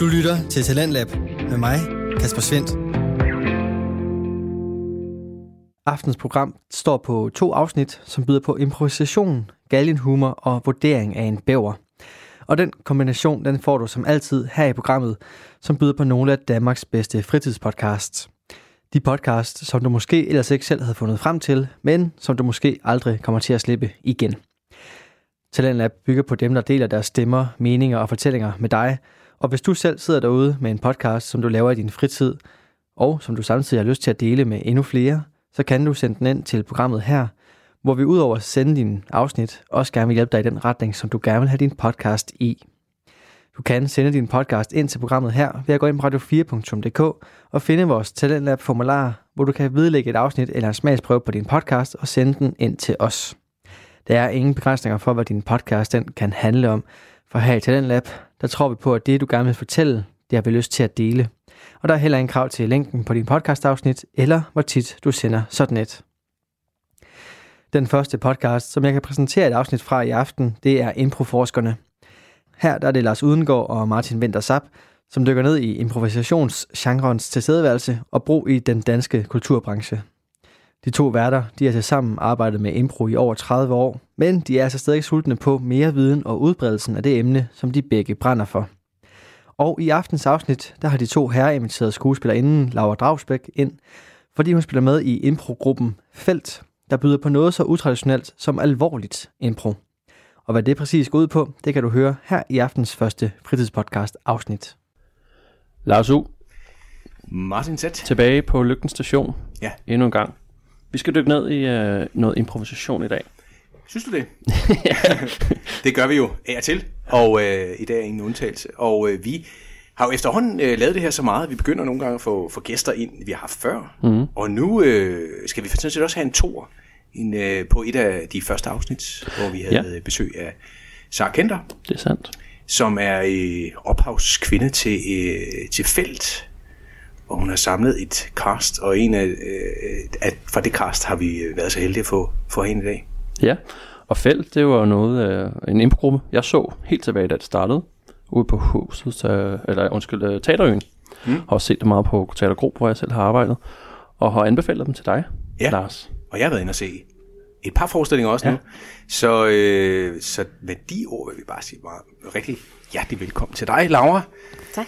Du lytter til Talentlab med mig, Kasper Svendt. Aftens program står på to afsnit, som byder på improvisation, galgenhumor og vurdering af en bæver. Og den kombination, den får du som altid her i programmet, som byder på nogle af Danmarks bedste fritidspodcasts. De podcasts, som du måske ellers ikke selv havde fundet frem til, men som du måske aldrig kommer til at slippe igen. Talentlab bygger på dem, der deler deres stemmer, meninger og fortællinger med dig. Og hvis du selv sidder derude med en podcast, som du laver i din fritid, og som du samtidig har lyst til at dele med endnu flere, så kan du sende den ind til programmet her, hvor vi udover at sende din afsnit, også gerne vil hjælpe dig i den retning, som du gerne vil have din podcast i. Du kan sende din podcast ind til programmet her ved at gå ind på radio4.dk og finde vores Talentlab formular, hvor du kan vedlægge et afsnit eller en smagsprøve på din podcast og sende den ind til os. Der er ingen begrænsninger for, hvad din podcast den kan handle om, for her i Talentlab, der tror vi på, at det, du gerne vil fortælle, det har vi lyst til at dele. Og der er heller ingen krav til længden på din podcastafsnit, eller hvor tit du sender sådan et. Den første podcast, som jeg kan præsentere et afsnit fra i aften, det er Improforskerne. Her der er det Lars Udengård og Martin Winter Sap, som dykker ned i improvisationsgenrens tilstedeværelse og brug i den danske kulturbranche. De to værter de har til sammen arbejdet med impro i over 30 år, men de er altså stadig sultne på mere viden og udbredelsen af det emne, som de begge brænder for. Og i aftens afsnit, der har de to herreimiterede skuespillerinden Laura Dragsbæk ind, fordi hun spiller med i improgruppen Felt, der byder på noget så utraditionelt som alvorligt impro. Og hvad det præcis går ud på, det kan du høre her i aftens første fritidspodcast afsnit. Lars U. Martin Zett. Tilbage på Lygten Station. Ja. Endnu en gang. Vi skal dykke ned i uh, noget improvisation i dag. Synes du det? det gør vi jo af og til, og øh, i dag er ingen undtagelse. Og øh, vi har jo efterhånden øh, lavet det her så meget, at vi begynder nogle gange at få, få gæster ind, vi har haft før. Mm. Og nu øh, skal vi for set også have en tor en, øh, på et af de første afsnit, hvor vi havde ja. besøg af Sara Kenter. Det er sandt. Som er øh, ophavskvinde til, øh, til Felt, hvor hun har samlet et cast, og en af, øh, at fra det cast har vi været så heldige at få, få hende i dag. Ja, og Felt, det var noget, øh, en improgruppe, jeg så helt tilbage, da det startede, ude på huset, eller undskyld, øh, Teaterøen. Mm. Har også set det meget på Teatergruppe, hvor jeg selv har arbejdet, og har anbefalet dem til dig, ja. Lars. og jeg har været inde og se et par forestillinger også ja. nu. Så, øh, så med de ord vil vi bare sige meget rigtig hjertelig velkommen til dig, Laura. Tak.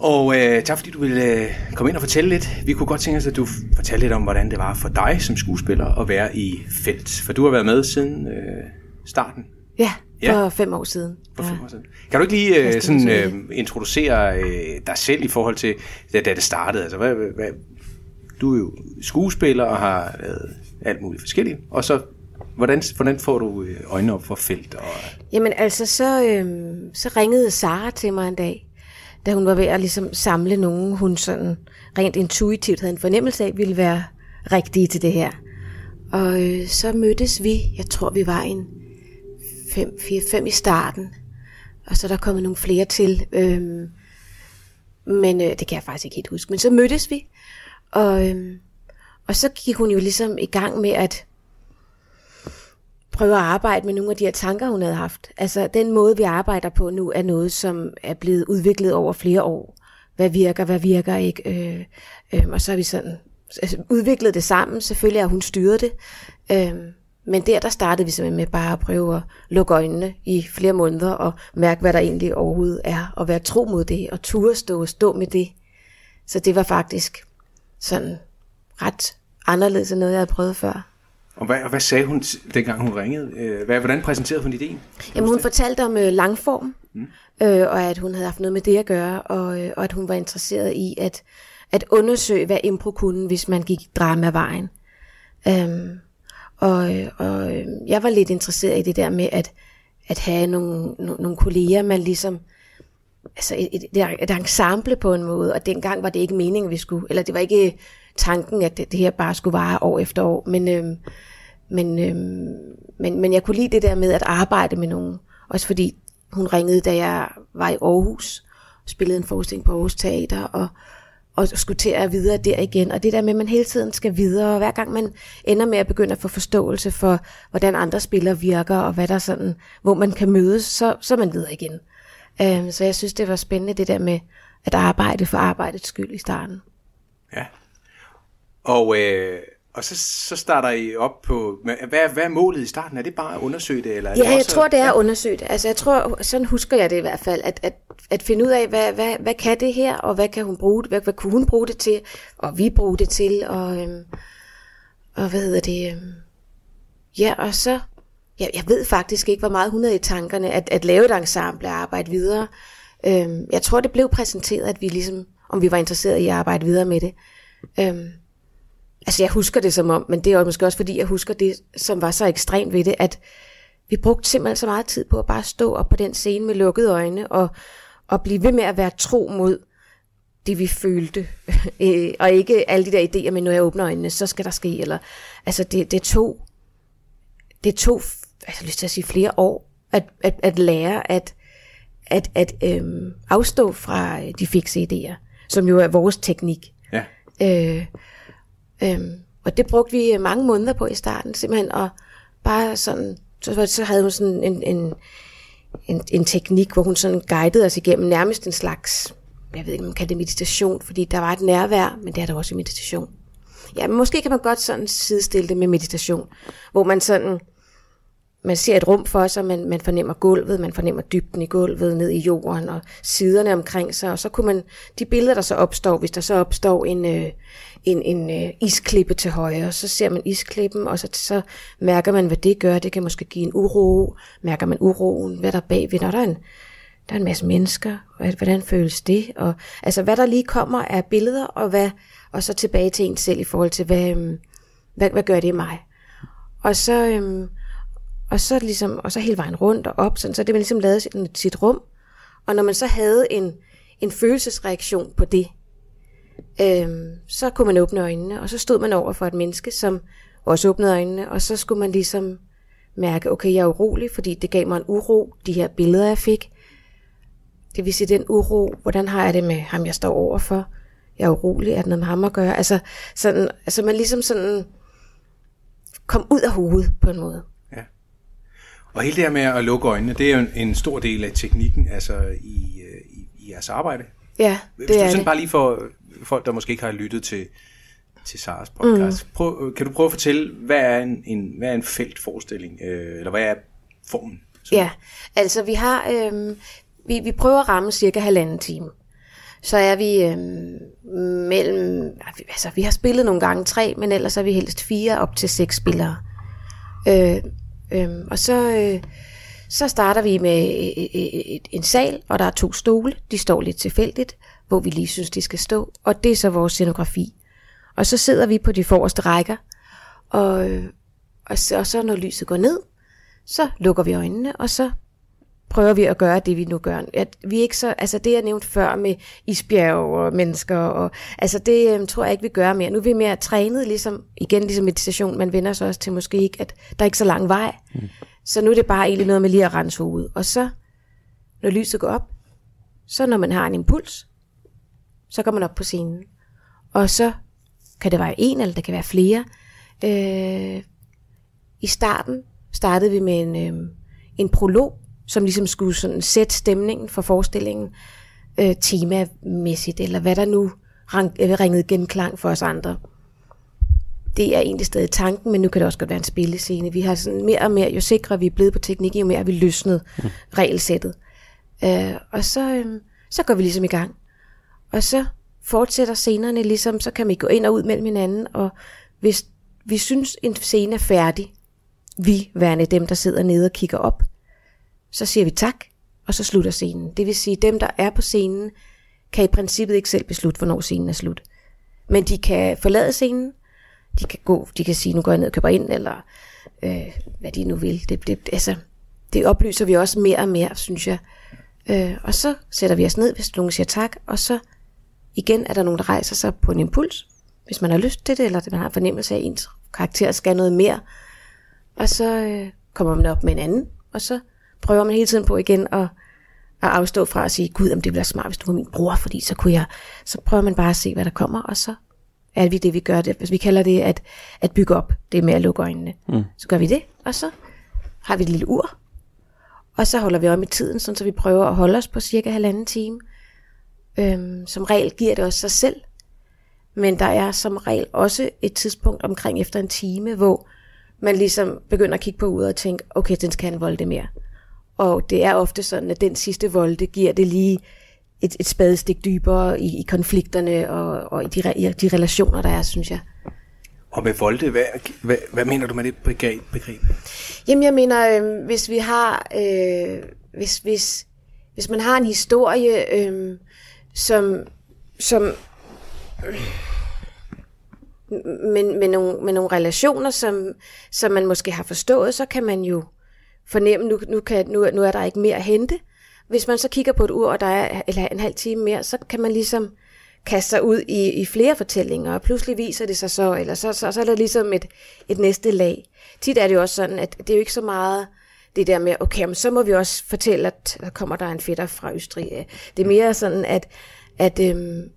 Og øh, tak fordi du ville øh, komme ind og fortælle lidt. Vi kunne godt tænke os, at du fortalte lidt om, hvordan det var for dig som skuespiller at være i felt. For du har været med siden øh, starten. Ja, for ja. fem år siden. For fem år siden. Kan du ikke lige øh, sådan, øh, introducere øh, dig selv i forhold til, da, da det startede? Altså, hvad, hvad, du er jo skuespiller og har lavet alt muligt forskelligt. Og så, hvordan, hvordan får du øh, øjnene op for felt? Og... Jamen altså, så, øh, så ringede Sara til mig en dag da hun var ved at ligesom samle nogen, hun sådan rent intuitivt havde en fornemmelse af, ville være rigtige til det her. Og øh, så mødtes vi, jeg tror vi var en 5, 4, 5 i starten, og så er der kommet nogle flere til. Øhm, men øh, det kan jeg faktisk ikke helt huske. Men så mødtes vi, og, øhm, og så gik hun jo ligesom i gang med at prøve at arbejde med nogle af de her tanker, hun havde haft. Altså den måde, vi arbejder på nu, er noget, som er blevet udviklet over flere år. Hvad virker, hvad virker ikke. Øh, øh, og så har vi sådan altså, udviklet det sammen. Selvfølgelig har hun styret det. Øh, men der, der startede vi simpelthen med bare at prøve at lukke øjnene i flere måneder og mærke, hvad der egentlig overhovedet er, og være tro mod det, og turde stå og stå med det. Så det var faktisk sådan ret anderledes end noget, jeg havde prøvet før. Og hvad, og hvad sagde hun, dengang hun ringede? Øh, hvad, hvordan præsenterede hun ideen? Jamen hun fortalte om øh, langform, mm. øh, og at hun havde haft noget med det at gøre, og, øh, og at hun var interesseret i at, at undersøge, hvad impro kunne, hvis man gik dramavejen. Øhm, og, og øh, jeg var lidt interesseret i det der med at, at have nogle, no, nogle kolleger, man ligesom altså et, et, et ensemble på en måde, og dengang var det ikke meningen, vi skulle, eller det var ikke tanken, at det, det her bare skulle vare år efter år, men, øhm, men, øhm, men, men jeg kunne lide det der med at arbejde med nogen, også fordi hun ringede, da jeg var i Aarhus, spillede en forestilling på Aarhus Teater, og, og skulle til at videre der igen. Og det der med, at man hele tiden skal videre, og hver gang man ender med at begynde at få forståelse for, hvordan andre spillere virker, og hvad der sådan, hvor man kan mødes, så, så er man videre igen. Um, så jeg synes, det var spændende det der med at arbejde for arbejdets skyld i starten. Ja. Og, øh, og så, så starter I op på, hvad, hvad er målet i starten? Er det bare at undersøge det? Eller er ja, det også, jeg tror, det er at undersøge det. Altså, jeg tror, sådan husker jeg det i hvert fald, at, at, at finde ud af, hvad, hvad, hvad kan det her, og hvad kan hun bruge det, hvad, hvad kunne hun bruge det til, og vi bruge det til, og, øhm, og hvad hedder det, øhm, ja, og så, ja, jeg ved faktisk ikke, hvor meget hun havde i tankerne, at, at lave et ensemble og arbejde videre. Øhm, jeg tror, det blev præsenteret, at vi ligesom, om vi var interesseret i at arbejde videre med det. Øhm, altså jeg husker det som om, men det er måske også fordi, jeg husker det, som var så ekstremt ved det, at vi brugte simpelthen så meget tid på at bare stå op på den scene med lukkede øjne, og, og blive ved med at være tro mod det, vi følte. Øh, og ikke alle de der idéer med, når jeg åbner øjnene, så skal der ske. Eller, altså det, det tog, det tog altså, lyst til at sige flere år, at, at, at lære at, at, at øhm, afstå fra de fikse idéer, som jo er vores teknik. Ja. Øh, Øhm, og det brugte vi øh, mange måneder på i starten, simpelthen, og bare sådan, så, så havde hun sådan en, en, en, en teknik, hvor hun sådan guidede os igennem nærmest en slags, jeg ved ikke, om man kan det meditation, fordi der var et nærvær, men det er der også i meditation. Ja, men måske kan man godt sådan sidestille det med meditation, hvor man sådan, man ser et rum for sig, man, man fornemmer gulvet, man fornemmer dybden i gulvet, ned i jorden og siderne omkring sig, og så kunne man, de billeder, der så opstår, hvis der så opstår en, øh, en, en øh, isklippe til højre, så ser man isklippen, og så, så mærker man, hvad det gør. Det kan måske give en uro. Mærker man uroen? Hvad der bagved? Når der er en, der er en masse mennesker. Hvordan føles det? Og, altså, hvad der lige kommer af billeder, og, hvad, og så tilbage til en selv i forhold til, hvad, øh, hvad, hvad gør det i mig? Og så, øhm, og så ligesom, og så hele vejen rundt og op, sådan, så det man ligesom lavede sit, sit rum. Og når man så havde en, en følelsesreaktion på det, øhm, så kunne man åbne øjnene, og så stod man over for et menneske, som også åbnede øjnene, og så skulle man ligesom mærke, okay, jeg er urolig, fordi det gav mig en uro, de her billeder, jeg fik. Det vil sige, den uro, hvordan har jeg det med ham, jeg står overfor? Jeg er urolig, er det noget med ham at gøre? Altså, sådan, altså man ligesom sådan kom ud af hovedet på en måde. Og hele det her med at lukke øjnene, det er jo en, en stor del af teknikken altså i, øh, i, i jeres arbejde. Ja, Hvis det du er sådan det. bare lige for folk, der måske ikke har lyttet til, til Saras podcast, mm. prøv, kan du prøve at fortælle, hvad er en, en, hvad er en feltforestilling, øh, eller hvad er formen? Så- Ja, altså vi har, øhm, vi, vi prøver at ramme cirka halvanden time. Så er vi øhm, mellem, altså vi har spillet nogle gange tre, men ellers er vi helst fire op til seks spillere. Øh, øhm, og så, øh, så starter vi med et, et, et, en sal, og der er to stole, de står lidt tilfældigt, hvor vi lige synes, de skal stå, og det er så vores scenografi. Og så sidder vi på de forreste rækker, og, og, så, og så når lyset går ned, så lukker vi øjnene, og så prøver vi at gøre det, vi nu gør. At vi ikke så, altså det, jeg nævnte før med isbjerg og mennesker, og, altså det øhm, tror jeg ikke, vi gør mere. Nu er vi mere trænet, ligesom, igen ligesom meditation, man vender sig også til måske ikke, at der er ikke så lang vej. Mm. Så nu er det bare egentlig noget med lige at rense hovedet. Og så, når lyset går op, så når man har en impuls, så går man op på scenen. Og så kan det være en, eller det kan være flere. Øh, I starten startede vi med en, øh, en prolog, som ligesom skulle sådan sætte stemningen for forestillingen øh, temamæssigt, eller hvad der nu rang, øh, ringede genklang for os andre. Det er egentlig stadig tanken, men nu kan det også godt være en spillescene. Vi har sådan mere og mere, jo sikre vi er blevet på teknik, jo mere er vi løsnet mm. regelsættet. Øh, og så, øh, så går vi ligesom i gang. Og så fortsætter scenerne ligesom, så kan vi gå ind og ud mellem hinanden, og hvis vi synes, en scene er færdig, vi værende dem, der sidder nede og kigger op, så siger vi tak, og så slutter scenen. Det vil sige, dem, der er på scenen, kan i princippet ikke selv beslutte, hvornår scenen er slut. Men de kan forlade scenen, de kan gå, de kan sige, nu går jeg ned og køber ind, eller øh, hvad de nu vil. Det, det, altså, det oplyser vi også mere og mere, synes jeg. Øh, og så sætter vi os ned, hvis nogen siger tak, og så igen er der nogen, der rejser sig på en impuls, hvis man har lyst til det, eller man har en fornemmelse af, at ens karakter skal noget mere. Og så øh, kommer man op med en anden, og så prøver man hele tiden på igen at, at afstå fra at sige, gud, om det bliver smart, hvis du var min bror, fordi så kunne jeg, så prøver man bare at se, hvad der kommer, og så er vi det, vi gør det. Hvis vi kalder det at, at bygge op, det med at lukke øjnene, mm. så gør vi det, og så har vi et lille ur, Og så holder vi om i tiden, sådan, så vi prøver at holde os på cirka halvanden time. Øhm, som regel giver det også sig selv. Men der er som regel også et tidspunkt omkring efter en time, hvor man ligesom begynder at kigge på ud og tænke, okay, den skal han volde mere. Og det er ofte sådan, at den sidste volde giver det lige et, et spadestik dybere i, i konflikterne og, og i, de, i de relationer, der er, synes jeg. Og med volde, hvad, hvad, hvad mener du med det begreb? begreb? Jamen, jeg mener, øh, hvis vi har, øh, hvis, hvis, hvis man har en historie, øh, som, som øh, med, med, nogle, med nogle relationer, som, som man måske har forstået, så kan man jo fornemme, nu, nu, kan, nu, nu er der ikke mere at hente. Hvis man så kigger på et ur, og der er eller en halv time mere, så kan man ligesom kaste sig ud i, i flere fortællinger, og pludselig viser det sig så, eller så, så, så er der ligesom et, et næste lag. Tit er det jo også sådan, at det er jo ikke så meget det der med, okay, men så må vi også fortælle, at der kommer der en fætter fra Østrig. Det er mere sådan, at, at, øhm,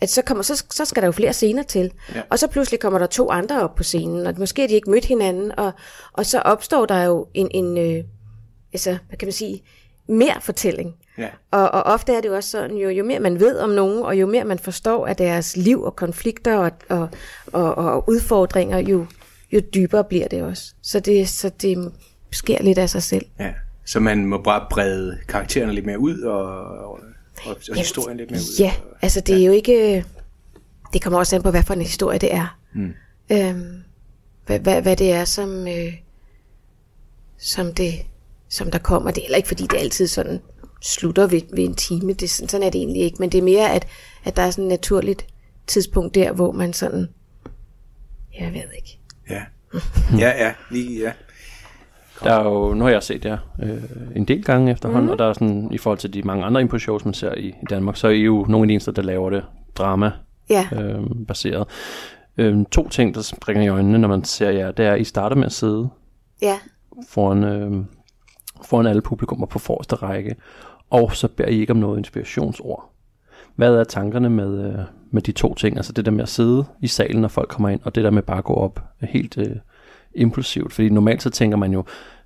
at så, kommer, så, så skal der jo flere scener til. Ja. Og så pludselig kommer der to andre op på scenen, og måske har de ikke mødt hinanden, og, og så opstår der jo en, en øh, altså, hvad kan man sige, mere fortælling. Ja. Og, og ofte er det jo også sådan, jo, jo mere man ved om nogen, og jo mere man forstår af deres liv og konflikter og, og, og, og udfordringer, jo, jo dybere bliver det også. Så det, så det sker lidt af sig selv. Ja. Så man må bare brede karaktererne lidt mere ud, og, og, og Jamen, historien lidt mere ud? Ja, altså det ja. er jo ikke... Det kommer også an på, hvad for en historie det er. Mm. Øhm, hvad, hvad, hvad det er, som, øh, som, det, som der kommer. Det er heller ikke, fordi det altid sådan slutter ved, ved en time. Det, sådan er det egentlig ikke. Men det er mere, at, at der er sådan et naturligt tidspunkt der, hvor man sådan... Jeg ved ikke. Ja, ja, ja, lige, ja. Der er jo, nu har jeg set jer øh, en del gange efterhånden, mm. og der er sådan, i forhold til de mange andre impo-shows, man ser i, i Danmark, så er I jo nogle af de eneste, der laver det drama ja. øh, baseret. Øh, to ting, der springer i øjnene, når man ser jer, det er, at I starter med at sidde ja. foran, øh, foran alle publikummer på forreste række, og så beder I ikke om noget inspirationsord. Hvad er tankerne med, øh, med de to ting? Altså det der med at sidde i salen, når folk kommer ind, og det der med bare at gå op helt øh, impulsivt. Fordi normalt så tænker man jo,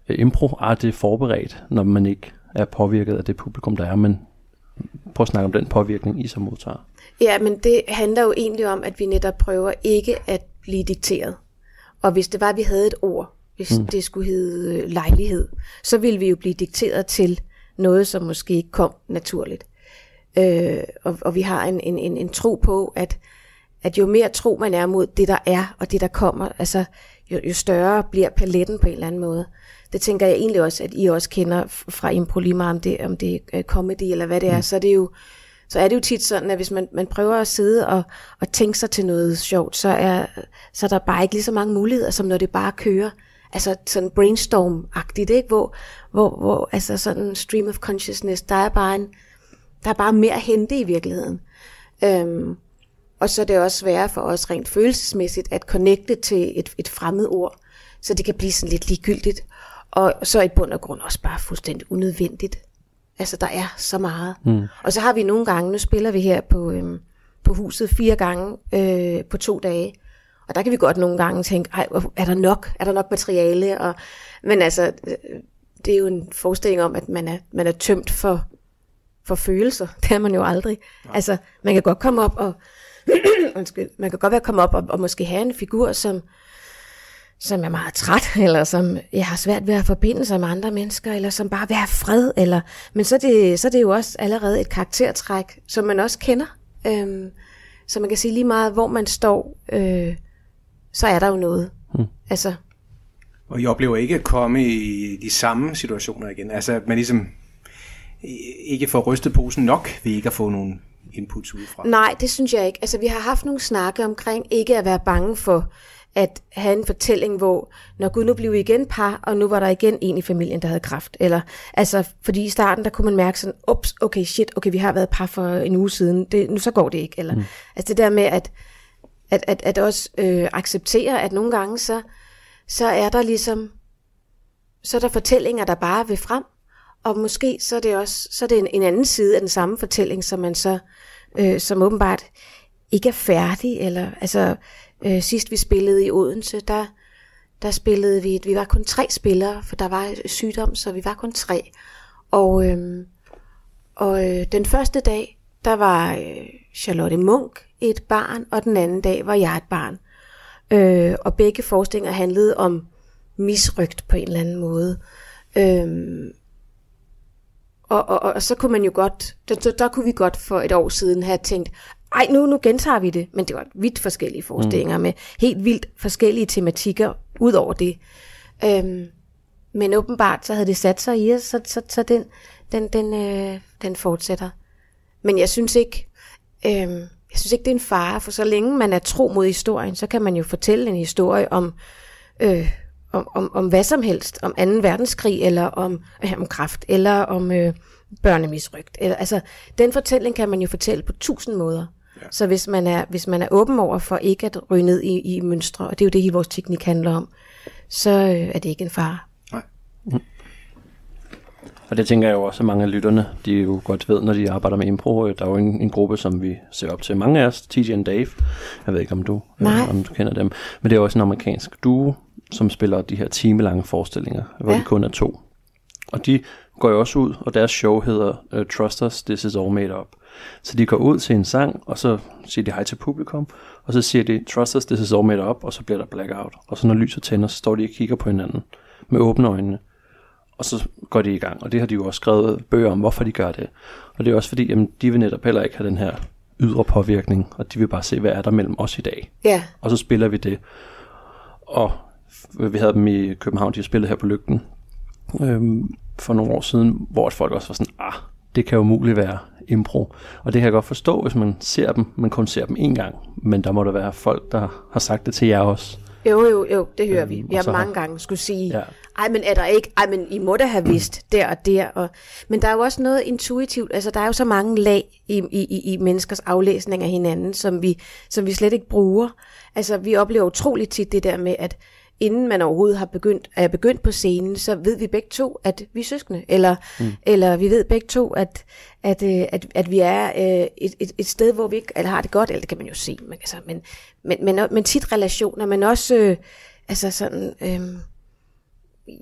øh, impro, ah, det er forberedt, når man ikke er påvirket af det publikum, der er. Men prøv at snakke om den påvirkning, I så modtager. Ja, men det handler jo egentlig om, at vi netop prøver ikke at blive dikteret. Og hvis det var, at vi havde et ord, hvis mm. det skulle hedde øh, lejlighed, så ville vi jo blive dikteret til noget, som måske ikke kom naturligt. Øh, og, og vi har en, en, en, en tro på, at, at jo mere tro man er mod det, der er, og det, der kommer, altså jo, jo større bliver paletten på en eller anden måde. Det tænker jeg egentlig også, at I også kender fra impro lige meget, om det, om det er comedy eller hvad det er, mm. så er det jo så er det jo tit sådan, at hvis man, man prøver at sidde og, og tænke sig til noget sjovt, så er, så er der bare ikke lige så mange muligheder, som når det bare kører. Altså sådan brainstorm-agtigt, ikke? Hvor, hvor, hvor altså sådan stream of consciousness, der er bare en, der er bare mere at hente i virkeligheden. Øhm, og så er det også sværere for os rent følelsesmæssigt at connecte til et, et fremmed ord, så det kan blive sådan lidt ligegyldigt. Og så i bund og grund også bare fuldstændig unødvendigt. Altså, der er så meget. Mm. Og så har vi nogle gange, nu spiller vi her på, øhm, på huset fire gange øh, på to dage. Og der kan vi godt nogle gange tænke, ej, er der nok? Er der nok materiale? Og, men altså, øh, det er jo en forestilling om, at man er, man er tømt for, for følelser. Det er man jo aldrig. Ja. Altså, man kan godt komme op og undskyld, man kan godt være kommet op og, og måske have en figur, som, som er meget træt, eller som jeg har svært ved at forbinde sig med andre mennesker, eller som bare vil have fred, eller, men så er, det, så er det jo også allerede et karaktertræk, som man også kender. Øhm, så man kan sige lige meget, hvor man står, øh, så er der jo noget. Hmm. Altså. Og I oplever ikke at komme i de samme situationer igen? Altså, at man ligesom ikke får rystet posen nok ved ikke at få nogle inputs udefra? Nej, det synes jeg ikke. Altså, vi har haft nogle snakke omkring ikke at være bange for at have en fortælling, hvor når Gud nu blev igen par, og nu var der igen en i familien, der havde kraft. Eller, altså, fordi i starten, der kunne man mærke sådan, ups, okay, shit, okay, vi har været par for en uge siden, det, nu så går det ikke. Eller, mm. Altså det der med at, at, at, at også øh, acceptere, at nogle gange, så, så er der ligesom, så er der fortællinger, der bare vil frem, og måske så er det også så er det en, en anden side af den samme fortælling, som man så øh, som åbenbart ikke er færdig. Eller, altså, øh, sidst vi spillede i Odense, der, der spillede vi, vi var kun tre spillere, for der var sygdom, så vi var kun tre. Og, øh, og øh, den første dag, der var øh, Charlotte Munk et barn, og den anden dag var jeg et barn. Øh, og begge forestillinger handlede om misrygt på en eller anden måde. Øh, og, og, og, og så kunne man jo godt, der, der, der kunne vi godt for et år siden have tænkt, ej, nu, nu gentager vi det. Men det var vidt forskellige forestillinger mm. med helt vildt forskellige tematikker ud over det. Øhm, men åbenbart, så havde det sat sig i os, så, så, så den, den, den, øh, den fortsætter. Men jeg synes ikke, øh, jeg synes ikke, det er en fare, for så længe man er tro mod historien, så kan man jo fortælle en historie om, øh, om, om, om hvad som helst, om 2. verdenskrig, eller om, øh, om kraft, eller om øh, børnemisrygt. Eller, altså, den fortælling kan man jo fortælle på tusind måder. Ja. Så hvis man, er, hvis man er åben over for ikke at ryge ned i, i mønstre, og det er jo det, hele vores teknik handler om, så øh, er det ikke en fare. Nej. Mm. Og det tænker jeg jo også, at mange af lytterne, de jo godt ved, når de arbejder med impro. Der er jo en, en gruppe, som vi ser op til. Mange af os, TJ og Dave, jeg ved ikke, om du, Nej. om du kender dem, men det er også en amerikansk duo, som spiller de her timelange forestillinger, hvor ja. de kun er to. Og de går jo også ud, og deres show hedder uh, Trust Us, This Is All Made Up. Så de går ud til en sang, og så siger de hej til publikum, og så siger de, Trust Us, This Is All Made Up, og så bliver der blackout. Og så når lyset tænder, så står de og kigger på hinanden med åbne øjne og så går de i gang. Og det har de jo også skrevet bøger om, hvorfor de gør det. Og det er også fordi, jamen, de vil netop heller ikke have den her ydre påvirkning, og de vil bare se, hvad er der mellem os i dag. Ja. Og så spiller vi det. Og vi havde dem i København, de har spillet her på Lygten øhm, for nogle år siden, hvor folk også var sådan, ah, det kan jo muligt være impro. Og det kan jeg godt forstå, hvis man ser dem, man kun ser dem en gang. Men der må der være folk, der har sagt det til jer også. Jo, jo, jo, det hører øhm, vi. Vi har mange gange skulle sige, ja. ej, men er der ikke, ej, men I må da have vidst der og der. Og, men der er jo også noget intuitivt, altså der er jo så mange lag i, i, i menneskers aflæsning af hinanden, som vi, som vi slet ikke bruger. Altså vi oplever utroligt tit det der med, at inden man overhovedet har begyndt, er begyndt på scenen, så ved vi begge to, at vi er søskende, eller, mm. eller vi ved begge to, at, at, øh, at, at vi er øh, et, et, et sted, hvor vi ikke eller har det godt, eller det kan man jo se, men, altså, men, men, men, men tit relationer, men også øh, altså sådan, øh,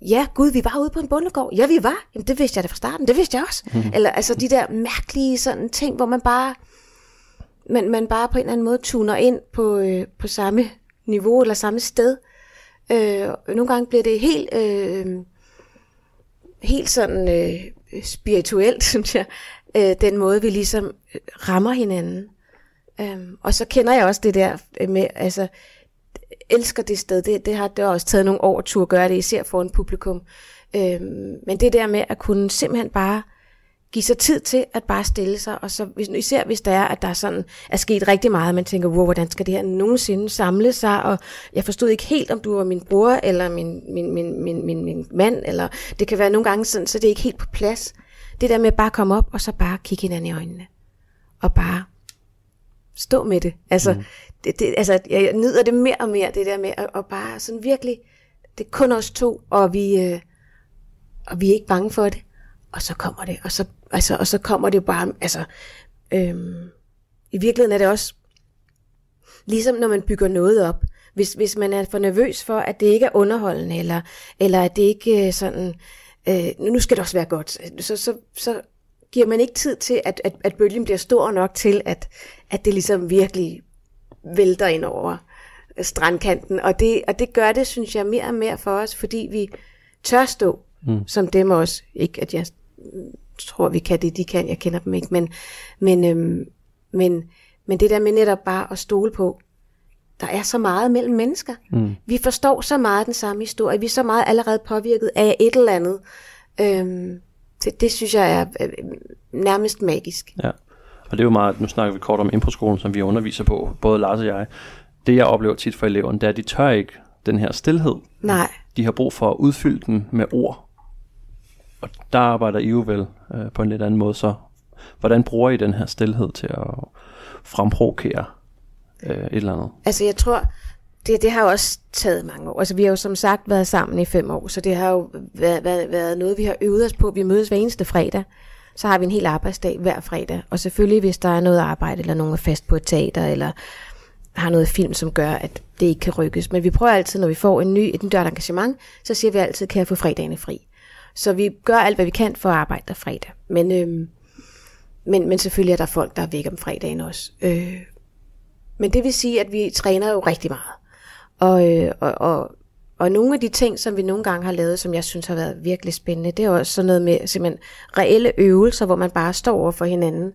ja, gud, vi var ude på en bundegård. Ja, vi var. Jamen, det vidste jeg da fra starten. Det vidste jeg også. Mm. Eller altså de der mærkelige sådan ting, hvor man bare, man, man bare på en eller anden måde tuner ind på, øh, på samme niveau eller samme sted. Øh, nogle gange bliver det helt, øh, helt sådan øh, spirituelt, synes jeg, øh, den måde, vi ligesom øh, rammer hinanden. Øh, og så kender jeg også det der med, altså, elsker det sted. Det, det har det har også taget nogle år at gøre det, især for en publikum. Øh, men det der med at kunne simpelthen bare give sig tid til at bare stille sig, og så hvis, især hvis der er, at der sådan er sket rigtig meget, man tænker, wow, hvordan skal det her nogensinde samle sig, og jeg forstod ikke helt, om du var min bror, eller min, min, min, min, min, min mand, eller det kan være nogle gange sådan, så det er ikke helt på plads. Det der med at bare komme op, og så bare kigge hinanden i øjnene, og bare stå med det. Altså, mm. det, det, altså jeg nyder det mere og mere, det der med at, at bare sådan virkelig, det er kun os to, og vi, øh, og vi er ikke bange for det og så kommer det, og så, altså, og så kommer det bare, altså, øhm, i virkeligheden er det også, ligesom når man bygger noget op, hvis, hvis man er for nervøs for, at det ikke er underholdende, eller, eller at det ikke er sådan, øh, nu skal det også være godt, så, så, så giver man ikke tid til, at, at, at bølgen bliver stor nok til, at, at det ligesom virkelig vælter ind over strandkanten. Og det, og det gør det, synes jeg, mere og mere for os, fordi vi tør stå mm. som dem også. Ikke at jeg tror, vi kan det, de kan. Jeg kender dem ikke. Men, men, øhm, men, men det der med netop bare at stole på, der er så meget mellem mennesker. Mm. Vi forstår så meget den samme historie. Vi er så meget allerede påvirket af et eller andet. Øhm, det, det synes jeg er øh, nærmest magisk. Ja, og det er jo meget, nu snakker vi kort om improskolen, som vi underviser på, både Lars og jeg. Det jeg oplever tit for eleverne, det er, at de tør ikke den her stillhed. Nej. De har brug for at udfylde den med ord og der arbejder I jo vel øh, på en lidt anden måde, så hvordan bruger I den her stillhed til at fremprovokere øh, et eller andet? Altså jeg tror, det, det har jo også taget mange år. Altså vi har jo som sagt været sammen i fem år, så det har jo været, været, været noget, vi har øvet os på. Vi mødes hver eneste fredag, så har vi en hel arbejdsdag hver fredag. Og selvfølgelig, hvis der er noget arbejde, eller nogen er fast på et teater, eller har noget film, som gør, at det ikke kan rykkes. Men vi prøver altid, når vi får en ny, et nyt engagement, så siger vi altid, kan jeg få fredagene fri? Så vi gør alt, hvad vi kan for at arbejde der fredag. Men, øh, men, men selvfølgelig er der folk, der er væk om fredagen også. Øh, men det vil sige, at vi træner jo rigtig meget. Og, øh, og, og, og nogle af de ting, som vi nogle gange har lavet, som jeg synes har været virkelig spændende, det er også sådan noget med simpelthen reelle øvelser, hvor man bare står over for hinanden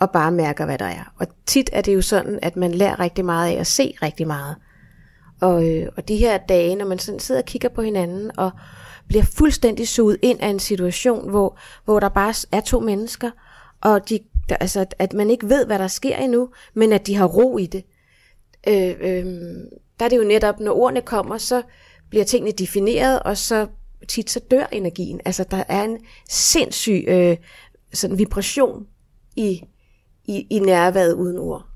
og bare mærker, hvad der er. Og tit er det jo sådan, at man lærer rigtig meget af at se rigtig meget. Og, øh, og de her dage, når man sådan sidder og kigger på hinanden, og bliver fuldstændig suget ind af en situation, hvor, hvor der bare er to mennesker, og de, der, altså, at man ikke ved, hvad der sker endnu, men at de har ro i det. Øh, øh, der er det jo netop, når ordene kommer, så bliver tingene defineret, og så tit så dør energien. Altså der er en sindssyg øh, sådan vibration i, i, i nærværet uden ord.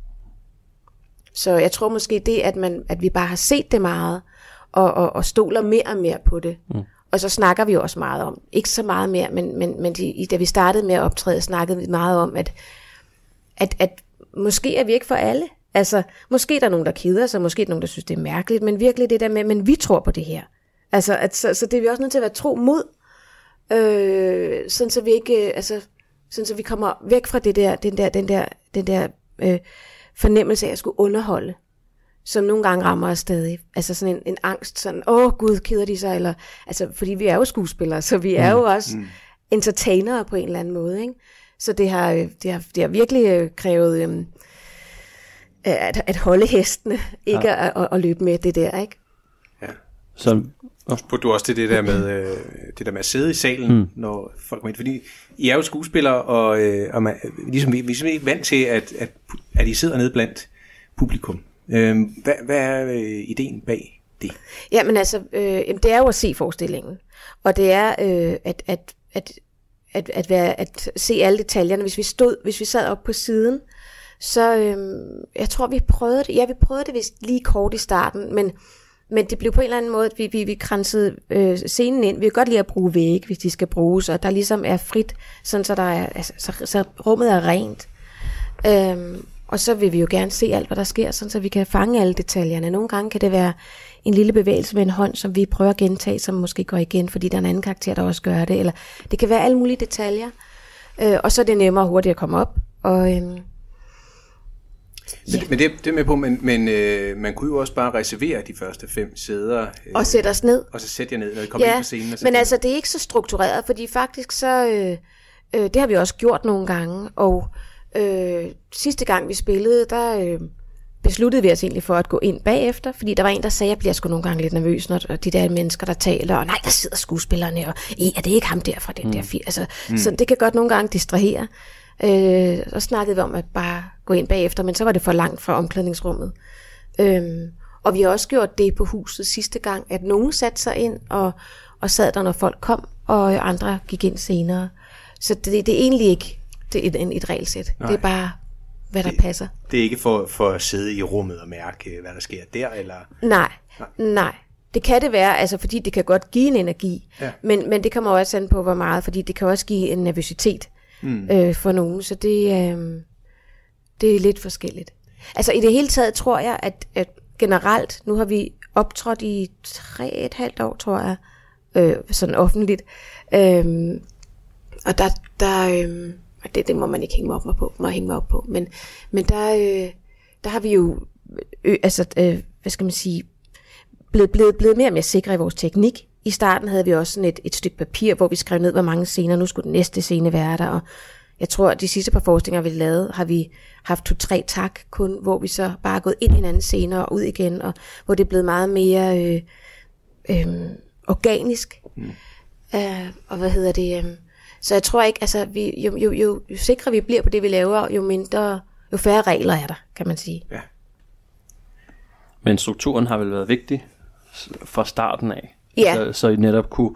Så jeg tror måske det, at, man, at vi bare har set det meget, og, og, og stoler mere og mere på det. Mm. Og så snakker vi også meget om, ikke så meget mere, men, men, men de, da vi startede med at optræde, snakkede vi meget om, at, at, at måske er vi ikke for alle. Altså, måske er der nogen, der keder sig, måske er der nogen, der synes, det er mærkeligt, men virkelig det der med, men vi tror på det her. Altså, at, så, så det er vi også nødt til at være tro mod, øh, sådan så vi ikke, øh, altså, sådan så vi kommer væk fra det der, den der, den der, den der øh, fornemmelse af at skulle underholde, som nogle gange rammer os stadig. Altså sådan en, en angst, sådan, åh gud, keder de sig, eller, altså, fordi vi er jo skuespillere, så vi er mm. jo også mm. entertainere på en eller anden måde, ikke? Så det har, øh, det har, det har virkelig øh, krævet øh, at, at holde hestene, ikke ja. at, at, at løbe med det der, ikke? Ja. Så og spurgte du også til det der med, øh, det der med at sidde i salen, mm. når folk kommer ind, fordi I er jo skuespillere, og, øh, og man, ligesom, vi, vi er simpelthen ikke vant til, at, at, at I sidder nede blandt publikum. Øh, hvad, hvad er øh, ideen bag det? Jamen altså, øh, det er jo at se forestillingen, og det er øh, at, at, at, at, at, være, at se alle detaljerne. Hvis vi stod, hvis vi sad op på siden, så øh, jeg tror, vi prøvede det. Ja, vi prøvede det vist lige kort i starten, men men det blev på en eller anden måde, at vi, vi, vi kransede øh, scenen ind. Vi kan godt lide at bruge væg, hvis de skal bruges, og der ligesom er frit, sådan så, der er, altså, så, så rummet er rent. Øhm, og så vil vi jo gerne se alt, hvad der sker, sådan så vi kan fange alle detaljerne. Nogle gange kan det være en lille bevægelse med en hånd, som vi prøver at gentage, som måske går igen, fordi der er en anden karakter, der også gør det. Eller det kan være alle mulige detaljer. Øh, og så er det nemmere hurtigt at komme op. Og, øhm, Ja. Men, men det, det er med på, men, men øh, man kunne jo også bare reservere de første fem sæder. Øh, og sætte os ned. Og så sætte jer ned, når I kommer ja, ind på scenen. Og men altså, det er ikke så struktureret, fordi faktisk så, øh, øh, det har vi også gjort nogle gange, og øh, sidste gang vi spillede, der øh, besluttede vi os egentlig for at gå ind bagefter, fordi der var en, der sagde, at jeg bliver sgu nogle gange lidt nervøs, når de der mennesker, der taler, og nej, der sidder skuespillerne, og er det ikke ham der fra den mm. der film? Altså, mm. Så det kan godt nogle gange distrahere. Øh, så snakkede vi om at bare gå ind bagefter, men så var det for langt fra omklædningsrummet. Øh, og vi har også gjort det på huset sidste gang, at nogen satte sig ind og, og sad der, når folk kom, og andre gik ind senere. Så det, det er egentlig ikke det er et, et regelsæt. Nej. Det er bare, hvad der det, passer. Det er ikke for, for at sidde i rummet og mærke, hvad der sker der? eller? Nej, nej. nej. Det kan det være, altså fordi det kan godt give en energi, ja. men, men det kommer også an på, hvor meget, fordi det kan også give en nervøsitet mm. øh, for nogen, så det, øh, det er lidt forskelligt. Altså i det hele taget tror jeg, at, at generelt, nu har vi optrådt i tre et halvt år, tror jeg, øh, sådan offentligt, øh, og der, der øh, det, det må man ikke hænge mig op mig på, må hænge mig op på, men, men der, øh, der har vi jo, øh, altså, øh, hvad skal man sige, blevet, blevet, blevet mere og mere sikre i vores teknik, i starten havde vi også sådan et, et stykke papir, hvor vi skrev ned, hvor mange scener, nu skulle den næste scene være der, og jeg tror, at de sidste par forestillinger, vi lavede, har vi haft to-tre tak kun, hvor vi så bare er gået ind i en anden scene og ud igen, og hvor det er blevet meget mere øh, øh, organisk. Mm. Uh, og hvad hedder det? Øh, så jeg tror ikke, altså, vi, jo, jo, jo, jo sikre vi bliver på det, vi laver, jo mindre, jo færre regler er der, kan man sige. Ja. Men strukturen har vel været vigtig fra starten af? Ja. Så, så I netop kunne,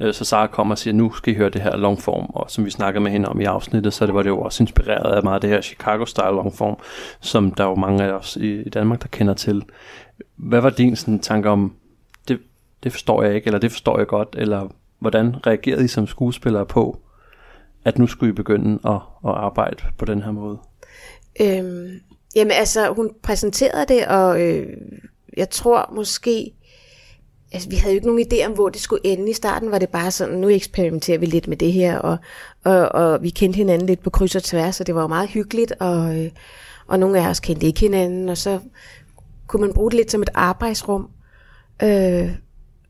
øh, så Sara kommer og siger, nu skal I høre det her longform, og som vi snakkede med hende om i afsnittet, så det var det jo også inspireret af meget af det her Chicago-style longform, som der er jo mange af os i, i Danmark, der kender til. Hvad var din sådan, tanke om, det, det forstår jeg ikke, eller det forstår jeg godt, eller hvordan reagerede I som skuespillere på, at nu skulle I begynde at, at arbejde på den her måde? Øhm, Jamen altså, hun præsenterede det, og øh, jeg tror måske, altså vi havde jo ikke nogen idé om, hvor det skulle ende. I starten var det bare sådan, nu eksperimenterer vi lidt med det her, og, og, og vi kendte hinanden lidt på kryds og tværs, og det var jo meget hyggeligt, og, øh, og nogle af os kendte ikke hinanden, og så kunne man bruge det lidt som et arbejdsrum. Øh,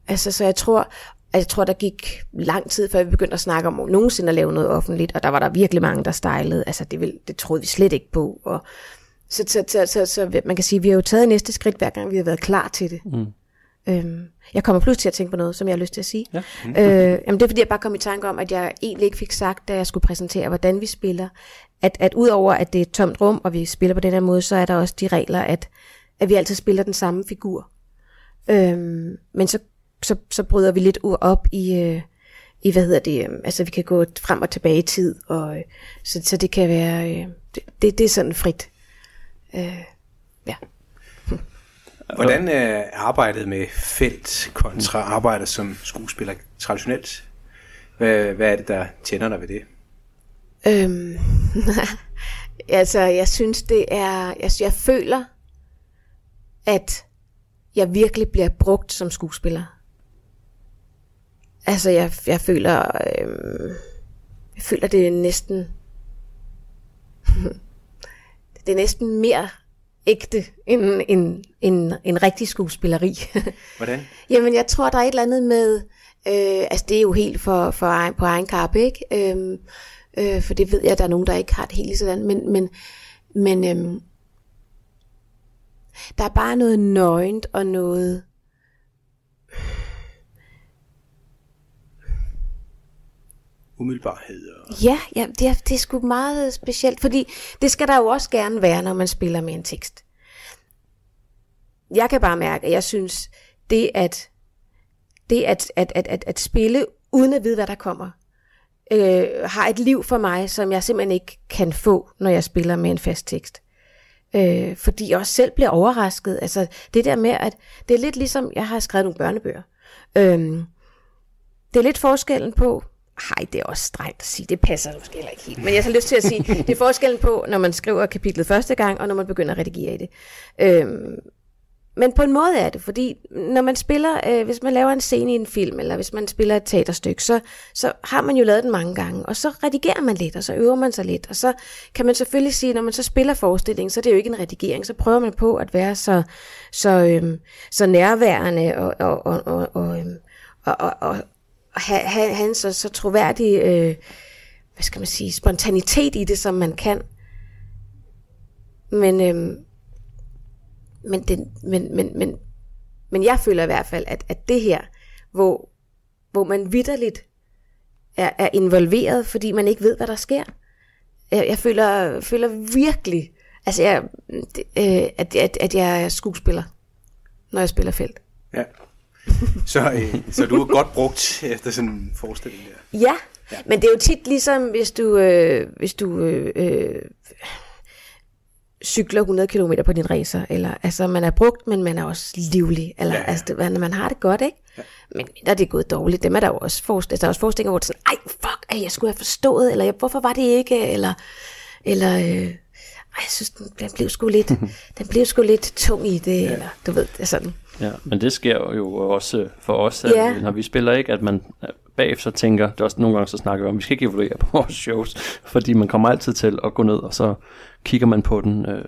altså, så jeg tror, jeg tror, der gik lang tid, før vi begyndte at snakke om nogensinde at lave noget offentligt, og der var der virkelig mange, der stejlede. Altså, det, vil, det troede vi slet ikke på. Og, så, så, så, så, så man kan sige, at vi har jo taget næste skridt, hver gang vi har været klar til det. Mm. Øhm, jeg kommer pludselig til at tænke på noget, som jeg har lyst til at sige. Ja. øh, jamen det er fordi, jeg bare kom i tanke om, at jeg egentlig ikke fik sagt, da jeg skulle præsentere, hvordan vi spiller, at, at udover at det er et tomt rum, og vi spiller på den her måde, så er der også de regler, at, at vi altid spiller den samme figur. Øhm, men så, så, så bryder vi lidt op i, øh, i, hvad hedder det, øh, altså vi kan gå frem og tilbage i tid, og øh, så, så det kan være, øh, det, det, det er sådan frit. Øh, ja. Hvordan er arbejdet med felt kontra arbejdet som skuespiller traditionelt? Hvad, hvad er det, der tænder dig ved det? Øhm, altså, jeg synes, det er... Jeg, jeg føler, at jeg virkelig bliver brugt som skuespiller. Altså, jeg, jeg føler... Øhm, jeg føler, det er næsten... det er næsten mere ægte end en, en, en rigtig skuespilleri. Hvordan? Jamen, jeg tror, der er et eller andet med... Øh, altså, det er jo helt for, for egen, på egen kappe, ikke? Øhm, øh, for det ved jeg, at der er nogen, der ikke har det helt sådan. Men, men, men øhm, der er bare noget nøgent og noget... umiddelbarhed. Og... Ja, ja det, er, det er sgu meget specielt, fordi det skal der jo også gerne være, når man spiller med en tekst. Jeg kan bare mærke, at jeg synes, det at, det at, at, at, at, at spille uden at vide, hvad der kommer, øh, har et liv for mig, som jeg simpelthen ikke kan få, når jeg spiller med en fast tekst. Øh, fordi jeg også selv bliver overrasket. Altså det der med, at det er lidt ligesom, jeg har skrevet nogle børnebøger. Øh, det er lidt forskellen på, hej, det er også strengt at sige, det passer måske heller ikke helt. Men jeg har lyst til at sige, det er forskellen på, når man skriver kapitlet første gang, og når man begynder at redigere i det. Øhm, men på en måde er det, fordi når man spiller, øh, hvis man laver en scene i en film, eller hvis man spiller et teaterstykke, så, så har man jo lavet den mange gange, og så redigerer man lidt, og så øver man sig lidt, og så kan man selvfølgelig sige, når man så spiller forestillingen, så er det jo ikke en redigering, så prøver man på at være så, så, øhm, så nærværende og, og, og, og, og, øhm, og, og, og, have, have, have en så, så troværdig, øh, hvad skal man sige, spontanitet i det, som man kan. Men, øh, men, det, men, men, men, men jeg føler i hvert fald, at, at det her, hvor, hvor man vidderligt er, er involveret, fordi man ikke ved, hvad der sker. Jeg, jeg føler, føler virkelig, altså jeg, øh, at, at, at jeg er skuespiller, når jeg spiller felt. Ja så, øh, så du er godt brugt efter sådan en forestilling der. Ja, ja. men det er jo tit ligesom, hvis du, øh, hvis du øh, øh, cykler 100 km på din racer, eller altså man er brugt, men man er også livlig, eller ja, ja. altså det, man har det godt, ikke? Ja. Men der er det gået dårligt, dem er der jo også forestillinger, der er også forestillinger, hvor det er sådan, ej fuck, ej, jeg skulle have forstået, eller hvorfor var det ikke, eller, eller øh, ej, jeg synes, den blev sgu lidt, den blev sgu lidt tung i det, ja. eller du ved, det er sådan. Ja, men det sker jo også for os, at ja. når vi spiller ikke, at man bagefter tænker, det er også nogle gange så snakker vi om, vi skal ikke evaluere på vores shows, fordi man kommer altid til at gå ned, og så kigger man på den. Øh,